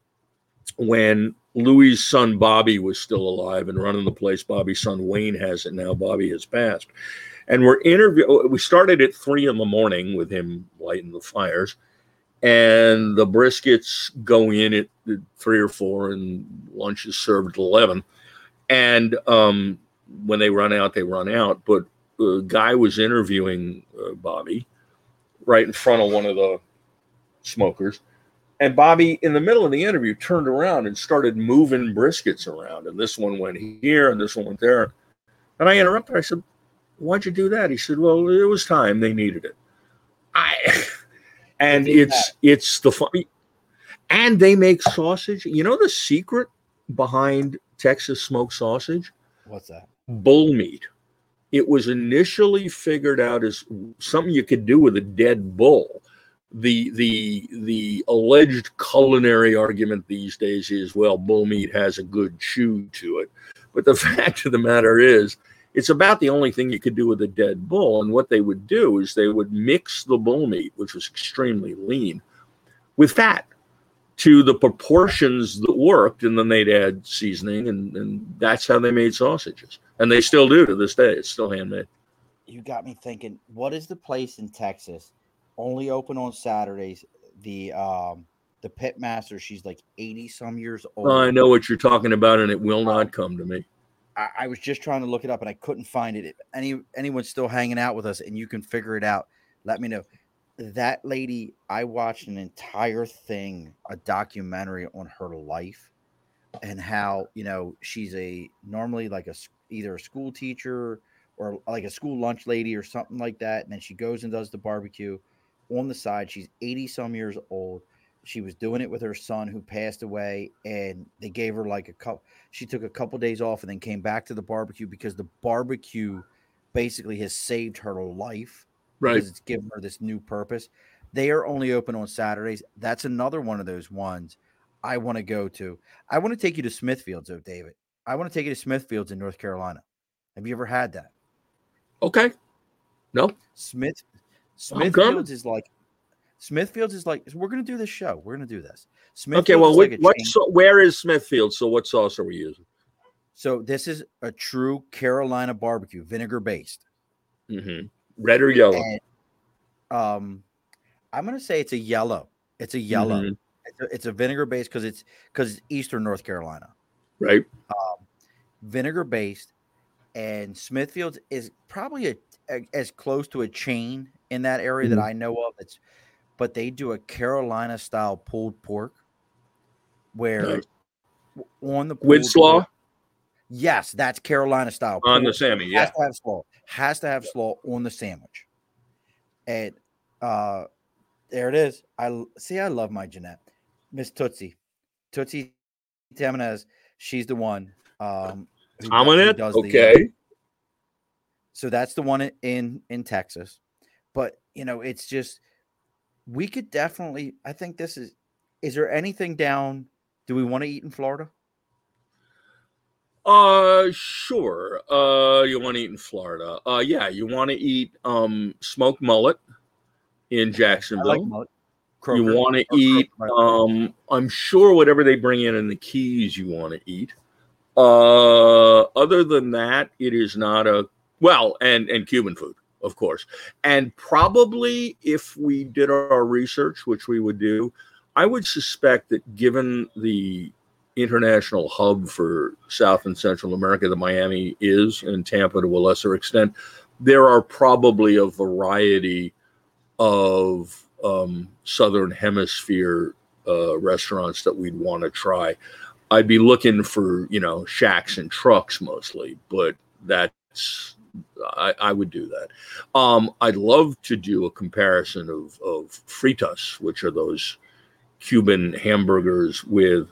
when Louis' son Bobby was still alive and running the place. Bobby's son Wayne has it now. Bobby has passed. And we're interview. We started at three in the morning with him lighting the fires, and the briskets go in at three or four, and lunch is served at eleven. And um, when they run out, they run out. But a guy was interviewing uh, Bobby right in front of one of the smokers. And Bobby, in the middle of the interview, turned around and started moving briskets around. And this one went here and this one went there. And I interrupted. I said, Why'd you do that? He said, Well, it was time. They needed it. I and it's it's the funny and they make sausage. You know the secret behind Texas smoked sausage? what's that? bull meat. It was initially figured out as something you could do with a dead bull. The the the alleged culinary argument these days is well, bull meat has a good chew to it. But the fact of the matter is, it's about the only thing you could do with a dead bull. And what they would do is they would mix the bull meat, which was extremely lean, with fat to the proportions that worked, and then they'd add seasoning, and, and that's how they made sausages. And they still do to this day. It's still handmade. You got me thinking. What is the place in Texas only open on Saturdays? The um the pit master. She's like eighty some years old. I know what you're talking about, and it will not come to me. I, I was just trying to look it up and I couldn't find it. If any anyone's still hanging out with us and you can figure it out, let me know. That lady, I watched an entire thing, a documentary on her life and how you know she's a normally like a either a school teacher or like a school lunch lady or something like that. And then she goes and does the barbecue on the side. She's 80 some years old. She was doing it with her son who passed away, and they gave her like a couple. She took a couple days off and then came back to the barbecue because the barbecue basically has saved her life Right. because it's given her this new purpose. They are only open on Saturdays. That's another one of those ones I want to go to. I want to take you to Smithfields, though, David. I want to take you to Smithfields in North Carolina. Have you ever had that? Okay. No. Smith. Smithfields is like Smithfields is like we're gonna do this show. We're gonna do this. Smithfield Okay, well, like what so, where is Smithfield? So what sauce are we using? So this is a true Carolina barbecue, vinegar based. hmm Red or yellow? And um, I'm gonna say it's a yellow. It's a yellow. Mhm. It's, a, it's a vinegar based because it's because it's Eastern North Carolina. Right. Um, Vinegar based, and Smithfield's is probably a, a- as close to a chain in that area that Mhm. I know of. It's but they do a Carolina style pulled pork, where on the With slaw pork- Yes, that's Carolina style. on the Sammy. has to have slaw. Has to have slaw on the sandwich. And uh there it is. I see I love my Jeanette. Miss Tootsie. Tootsie Tomanetz, she's the one. Um I'm on it. does the, Okay. so that's the one in in Texas. But you know, it's just we could definitely I think this is is there anything down do we want to eat in Florida? Uh, sure. Uh, you want to eat in Florida? Uh, yeah, you want to eat um smoked mullet in I like Jacksonville. mullet. you want to eat um i'm sure whatever they bring in in the keys you want to eat uh other than that it is not a well and and cuban food of course and probably if we did our research which we would do i would suspect that given the international hub for south and central america that miami is and tampa to a lesser extent there are probably a variety of um, southern hemisphere uh, restaurants that we'd want to try. I'd be looking for you know shacks and trucks mostly, but that's I, I would do that. Um, I'd love to do a comparison of of fritas, which are those Cuban hamburgers with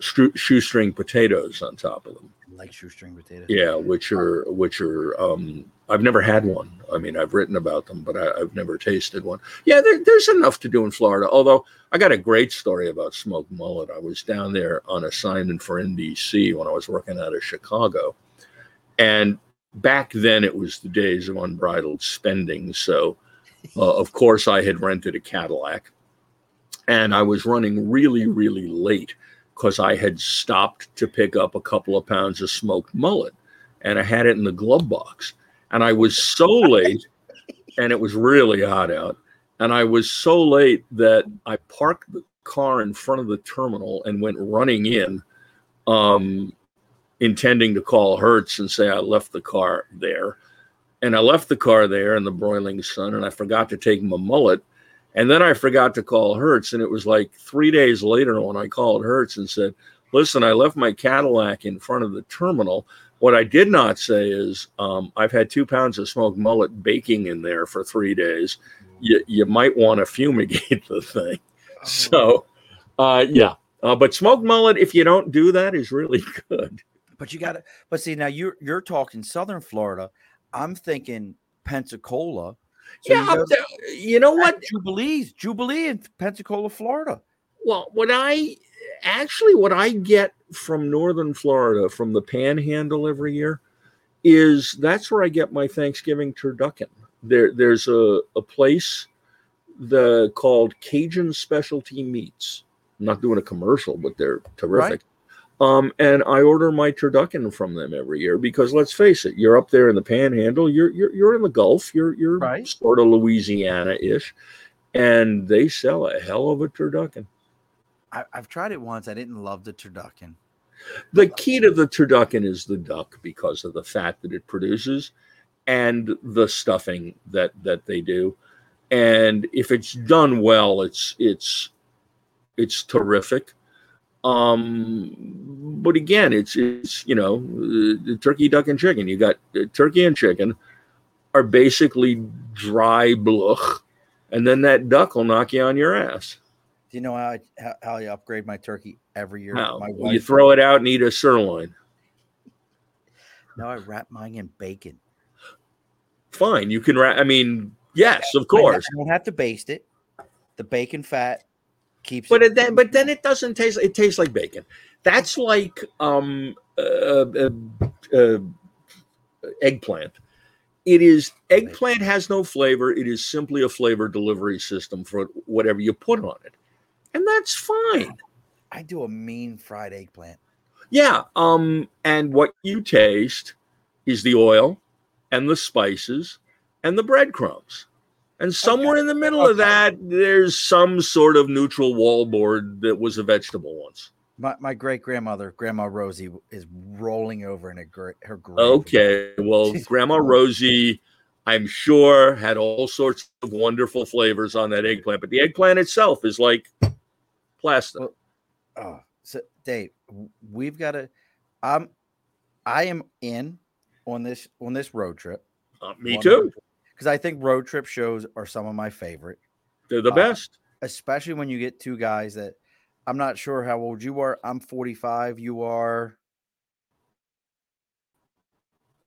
stru- shoestring potatoes on top of them. I like shoestring potatoes. Yeah, which are which are um I've never had one. I mean, I've written about them, but I, I've never tasted one. Yeah, there, there's enough to do in Florida. Although I got a great story about smoked mullet. I was down there on assignment for NBC when I was working out of Chicago, and back then it was the days of unbridled spending. So, uh, of course, I had rented a Cadillac, and I was running really, really late because I had stopped to pick up a couple of pounds of smoked mullet and I had it in the glove box. And I was so late, and it was really hot out. And I was so late that I parked the car in front of the terminal and went running in, um, intending to call Hertz and say I left the car there. And I left the car there in the broiling sun, and I forgot to take my mullet. And then I forgot to call Hertz. And it was like three days later when I called Hertz and said, Listen, I left my Cadillac in front of the terminal. What I did not say is, um, I've had two pounds of smoked mullet baking in there for three days. You, you might want to fumigate the thing. So, uh, yeah. Uh, but smoked mullet, if you don't do that, is really good. But you got to, but see, now you're you're talking Southern Florida. I'm thinking Pensacola. So yeah, you, go I'm you know what? Jubilees, Jubilee in Pensacola, Florida. Well, what I actually what I get from northern Florida from the panhandle every year is that's where I get my Thanksgiving turducken. There there's a, a place the called Cajun Specialty Meats. I'm not doing a commercial, but they're terrific. Um, and I order my turducken from them every year because let's face it, you're up there in the panhandle, you're you're, you're in the Gulf, you're you're Right. sort of Louisiana-ish, and they sell a hell of a turducken. I, I've tried it once. I didn't love the turducken. The key to the turducken is the duck because of the fat that it produces and the stuffing that that they do. And if it's done well, it's it's it's terrific. Um, but again, it's it's you know uh, the turkey, duck, and chicken. You got uh, turkey and chicken are basically dry bluch, and then that duck will knock you on your ass. Do you know how I, how, how I upgrade my turkey every year? How? My you throw it out and eat a sirloin. Now I wrap mine in bacon. Fine, you can. wrap. I mean, yes, of I- course. I don't have to baste it. The bacon fat keeps But it. then, but then it doesn't taste. It tastes like bacon. That's like um, uh, uh, uh, eggplant. It is eggplant has no flavor. It is simply a flavor delivery system for whatever you put on it. and that's fine. I do a mean fried eggplant. Yeah. Um, and what you taste is the oil and the spices and the breadcrumbs. And somewhere in the middle of that, there's some sort of neutral wallboard that was a vegetable once. My, my great grandmother, Grandma Rosie, is rolling over in a gra- her grave. Okay. Well, She's- Grandma Rosie, I'm sure, had all sorts of wonderful flavors on that eggplant, but the eggplant itself is like plastic. Well, Oh, so Dave, we've got to. I'm, I am in on this on this road trip. Uh, me too. Because I think road trip shows are some of my favorite, They're the uh, best. especially when you get two guys that I'm not sure how old you are. I'm 45. You are.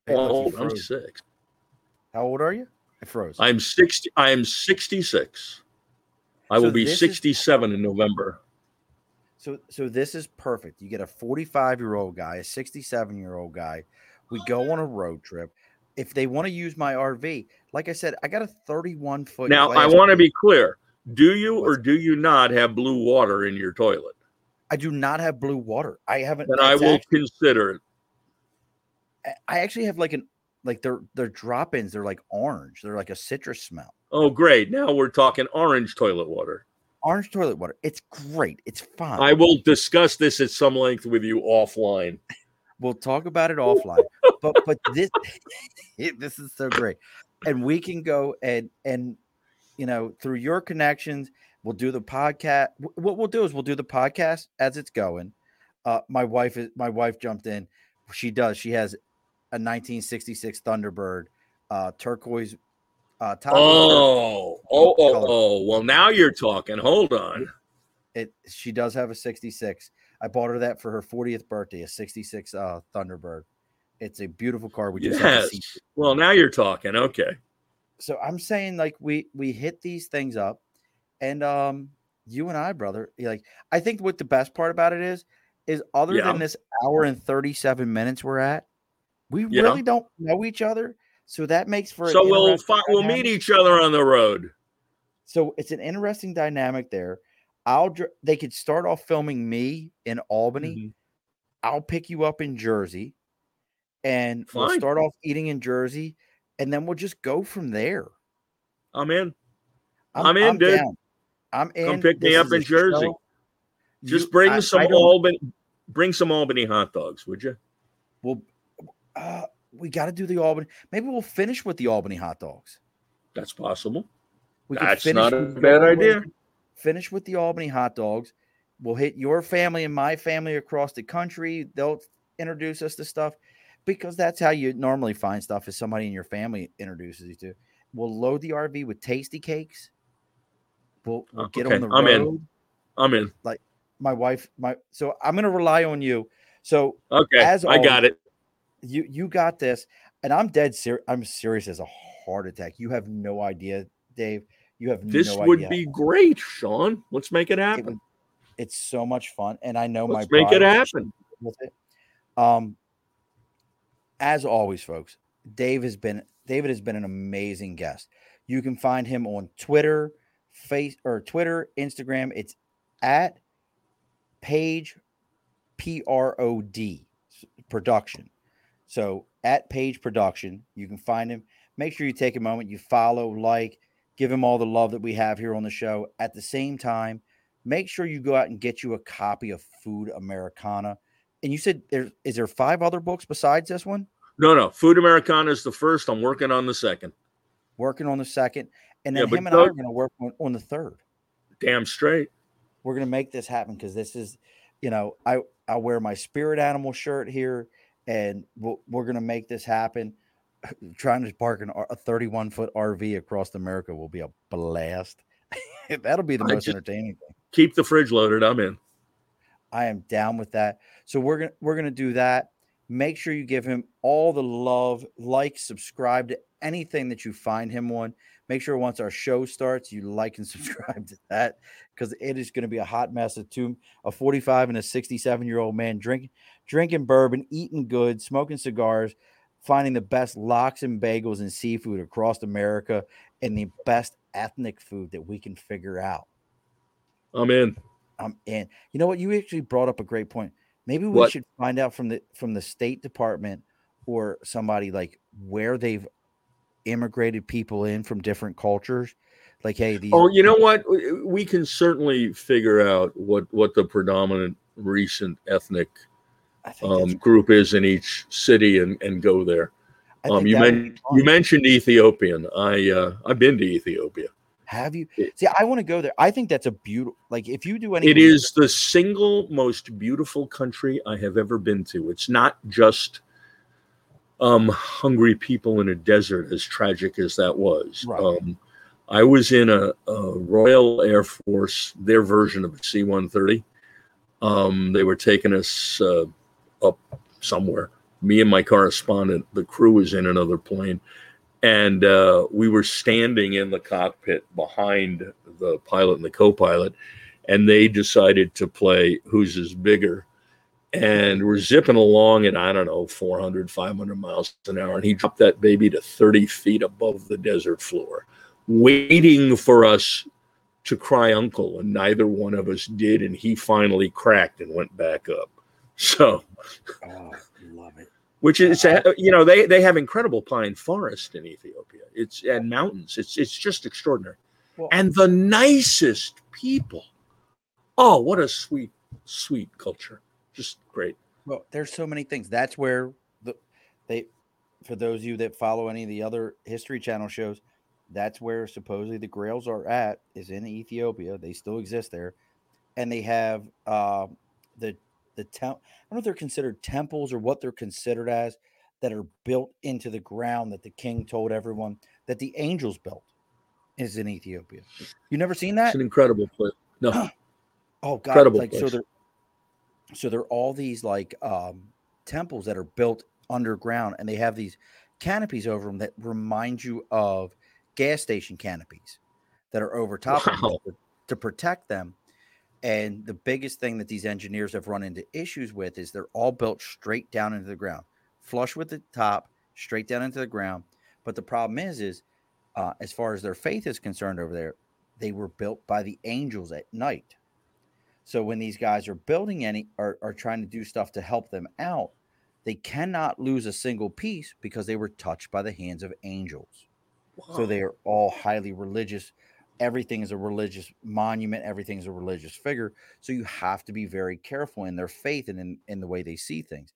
Oh, I'm six. How old are you? I froze. I'm 60. I am 66. I So will be this is- 67 in November. So so this is perfect. You get a 45 year old guy, a 67 year old guy. We go on a road trip. If they want to use my RV, like I said, I got a 31 foot. Now, I want to be clear. Do you or do you not have blue water in your toilet? I do not have blue water. I haven't. And I will actually- consider it. I- actually have like an like their their drop ins. They're like orange. They're like a citrus smell. Oh, great. Now we're talking orange toilet water. Orange toilet water. It's great. It's fine. I will discuss this at some length with you offline. We'll talk about it offline. but but this this is so great, and we can go and and you know through your connections, we'll do the podcast. What we'll do is we'll do the podcast as it's going. Uh, my wife is my wife jumped in. She does. She has a 1966 Thunderbird, uh, turquoise. Uh, top of the turquoise. Oh, oh, oh, color. oh. Well, now you're talking. Hold on. it she does have a 66 i bought her that for her 40th birthday a 66 uh thunderbird it's a beautiful car we just Yes. Well, now you're talking. Okay. so i'm saying like we we hit these things up and um you and i brother like i think what the best part about it is is other Yeah. than this hour and 37 minutes we're at we Yeah. really don't know each other so that makes for So we'll fi- we'll meet each other on the road. So it's an interesting dynamic there. I'll dr- they could start off filming me in Albany. Mhm. I'll pick you up in Jersey, and we'll start off eating in Jersey, and then we'll just go from there. I'm in. I'm in, dude. down. I'm in. Come pick me up in Jersey. show. Just You- bring I- some I Albany. Bring some Albany hot dogs, would you? Well, uh, we got to do the Albany. Maybe we'll finish with the Albany hot dogs. That's possible. We That's not a bad Albany- idea. Finish with the Albany hot dogs. We'll hit your family and my family across the country. They'll introduce us to stuff because that's how you normally find stuff is somebody in your family introduces you to. We'll load the RV with Tastykakes. We'll, we'll Oh, get okay, on the road. I'm in. I'm in. Like my wife, my so I'm gonna rely on you. So Okay, As I got it. you you got this, and I'm dead serious. I'm serious as a heart attack. You have no idea, Dave. You have This no would idea. be great, Sean. Let's make it It happen. would- it's so much fun, and I know Let's my make it happen. with it. Um, as always, folks, Dave has been David has been an amazing guest. You can find him on Twitter, face or Twitter, Instagram. It's at Page P R O D production. So at Page Production, you can find him. Make sure you take a moment, you follow, like, give him all the love that we have here on the show. At the same time, make sure you go out and get you a copy of Food Americana. And you said there is there five other books besides this one? No, no. Food Americana is the first. I'm working on the second. Working on the second, and then but him and I are going to work on, on the third. Damn straight. We're going to make this happen because this is, you know, I I wear my spirit animal shirt here, and we'll, we're going to make this happen. Trying to park an, a 31 foot RV across America will be a blast. That'll be the I most entertaining thing. Keep the fridge loaded. I'm in. I am down with that. So we're gonna we're gonna do that. Make sure you give him all the love, like, subscribe to anything that you find him on. Make sure once our show starts, you like and subscribe to that because it is going to be a hot mess of two, a 45 and a 67 year old man drinking drinking bourbon, eating good, smoking cigars, finding the best lox and bagels and seafood across America, and the best ethnic food that we can figure out. I'm in. I'm in. You know what? You actually brought up a great point. Maybe we What? should find out from the from the State Department or somebody like where they've immigrated people in from different cultures. Like, hey, these Oh, you know what? We- can certainly figure out what what the predominant recent ethnic I think that's- um, group is in each city and and go there. Um, you men- you mentioned Ethiopian. I uh, I've been to Ethiopia. Have you? See, I want to go there. I think that's a beautiful. Like, if you do any, It is the single most beautiful country I have ever been to. It's not just um, hungry people in a desert, as tragic as that was. Right. Um, I was in a, a Royal Air Force, their version of a C 130. Um, they were taking us uh, up somewhere. Me and my correspondent, the crew was in another plane. And uh, we were standing in the cockpit behind the pilot and the co pilot and they decided to play who's is bigger and we're zipping along at i don't know 400 500 miles an hour and he dropped that baby to 30 feet above the desert floor waiting for us to cry uncle and neither one of us did and he finally cracked and went back up so oh, love it. Which is you know they they have incredible pine forest in ethiopia it's and mountains it's it's just extraordinary Well, and the nicest people. Oh, what a sweet, sweet culture. Just great. Well, there's so many things. That's where the they for those of you that follow any of the other history channel shows, that's where supposedly the grails are at is in Ethiopia. They still exist there. And they have uh, the the temp I don't know if they're considered temples or what they're considered as that are built into the ground that the king told everyone that the angels built is in Ethiopia. You never seen that? It's an incredible place. No, Oh god, Incredible like so place. they're so they're all these like um temples that are built underground and they have these canopies over them that remind you of gas station canopies that are over top of them Wow. to, to protect them. And the biggest thing that these engineers have run into issues with is they're all built straight down into the ground, flush with the top, straight down into the ground. But the problem is, is uh, as far as their faith is concerned over there, they were built by the angels at night. So when these guys are building any are, are trying to do stuff to help them out, they cannot lose a single piece because they were touched by the hands of angels. So they are all highly religious. Everything is a religious monument, everything is a religious figure. So you have to be very careful in their faith and in, in the way they see things.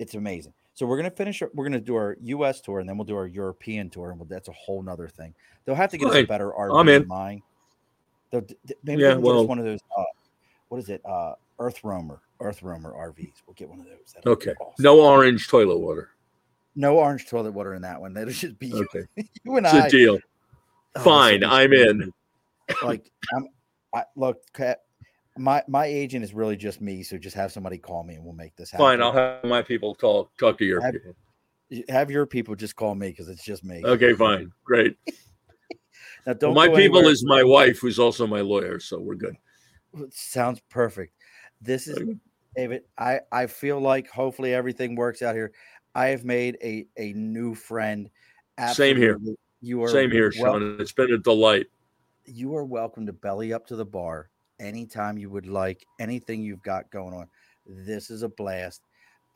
It's amazing. So we're gonna finish. We're gonna do our U.S. tour, and then we'll do our European tour, and we'll, that's a whole nother thing. They'll have to get us a better RV I'm than in. mine. They'll, maybe Yeah, well- one of those. Uh, what is it? Uh, Earth Roamer, Earth Roamer RVs. We'll get one of those. That'll Okay. awesome. No orange toilet water. no orange toilet water in that one. That'll just be you, Okay. you and It's I. a deal. Oh, Fine. I'm in. Like I'm. I look. My my agent is really just me, so just have somebody call me and we'll make this happen. Fine. I'll have my people call talk to your Have- people. have your people just call me because it's just me. Okay, fine. Great. Now don't my people anywhere. is my wife, who's also my lawyer, so we're good. sounds perfect. This is Okay. David. I I feel like hopefully everything works out here. I have made a a new friend. Same here. You are Same here, Sean. It's been a delight. You are welcome to belly up to the bar anytime you would like anything you've got going on. This is a blast.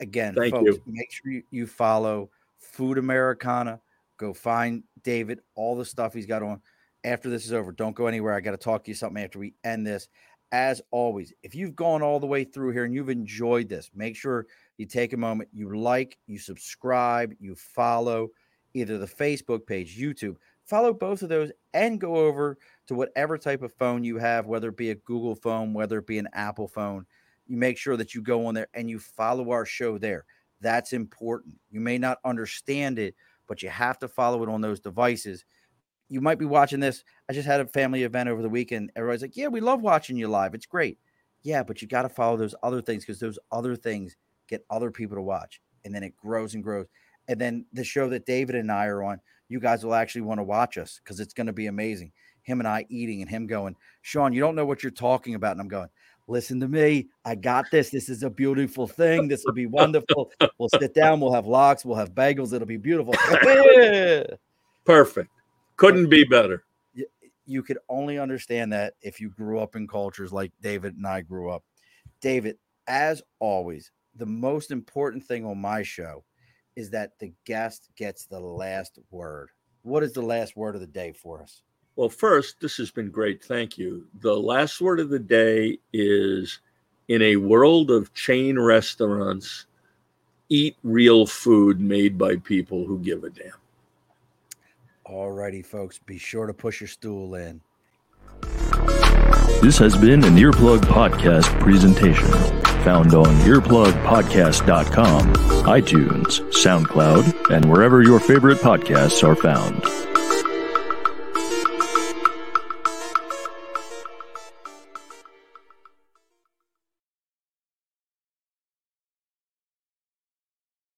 Again Thank folks you. make sure you, you follow food americana. Go find david all the stuff he's got on. After this is over don't go anywhere. I got to talk to you something after we end this. As always if you've gone all the way through here and you've enjoyed this make sure you take a moment you like you subscribe you follow either the facebook page youtube follow both of those and go over to whatever type of phone you have, whether it be a Google phone, whether it be an Apple phone. You make sure that you go on there and you follow our show there. That's important. You may not understand it, but you have to follow it on those devices. You might be watching this. I just had a family event over the weekend. Everybody's like, Yeah, we love watching you live. It's great. Yeah, but you got to follow those other things because those other things get other people to watch. And then it grows and grows. And then the show that David and I are on, you guys will actually want to watch us because it's going to be amazing him and I eating and him going, Sean, you don't know what you're talking about. And I'm going, listen to me. I got this. This is a beautiful thing. This will be wonderful. We'll sit down. We'll have lox. We'll have bagels. It'll be beautiful. Yeah. Perfect. Couldn't be better. you could only understand that if you grew up in cultures like David and I grew up. David, as always, the most important thing on my show is that the guest gets the last word. What is the last word of the day for us? Well, first, this has been great. Thank you. The last word of the day is in a world of chain restaurants, eat real food made by people who give a damn. All righty, folks, be sure to push your stool in. This has been an Earplug Podcast presentation. Found on earplugpodcast.com, iTunes, SoundCloud, and wherever your favorite podcasts are found.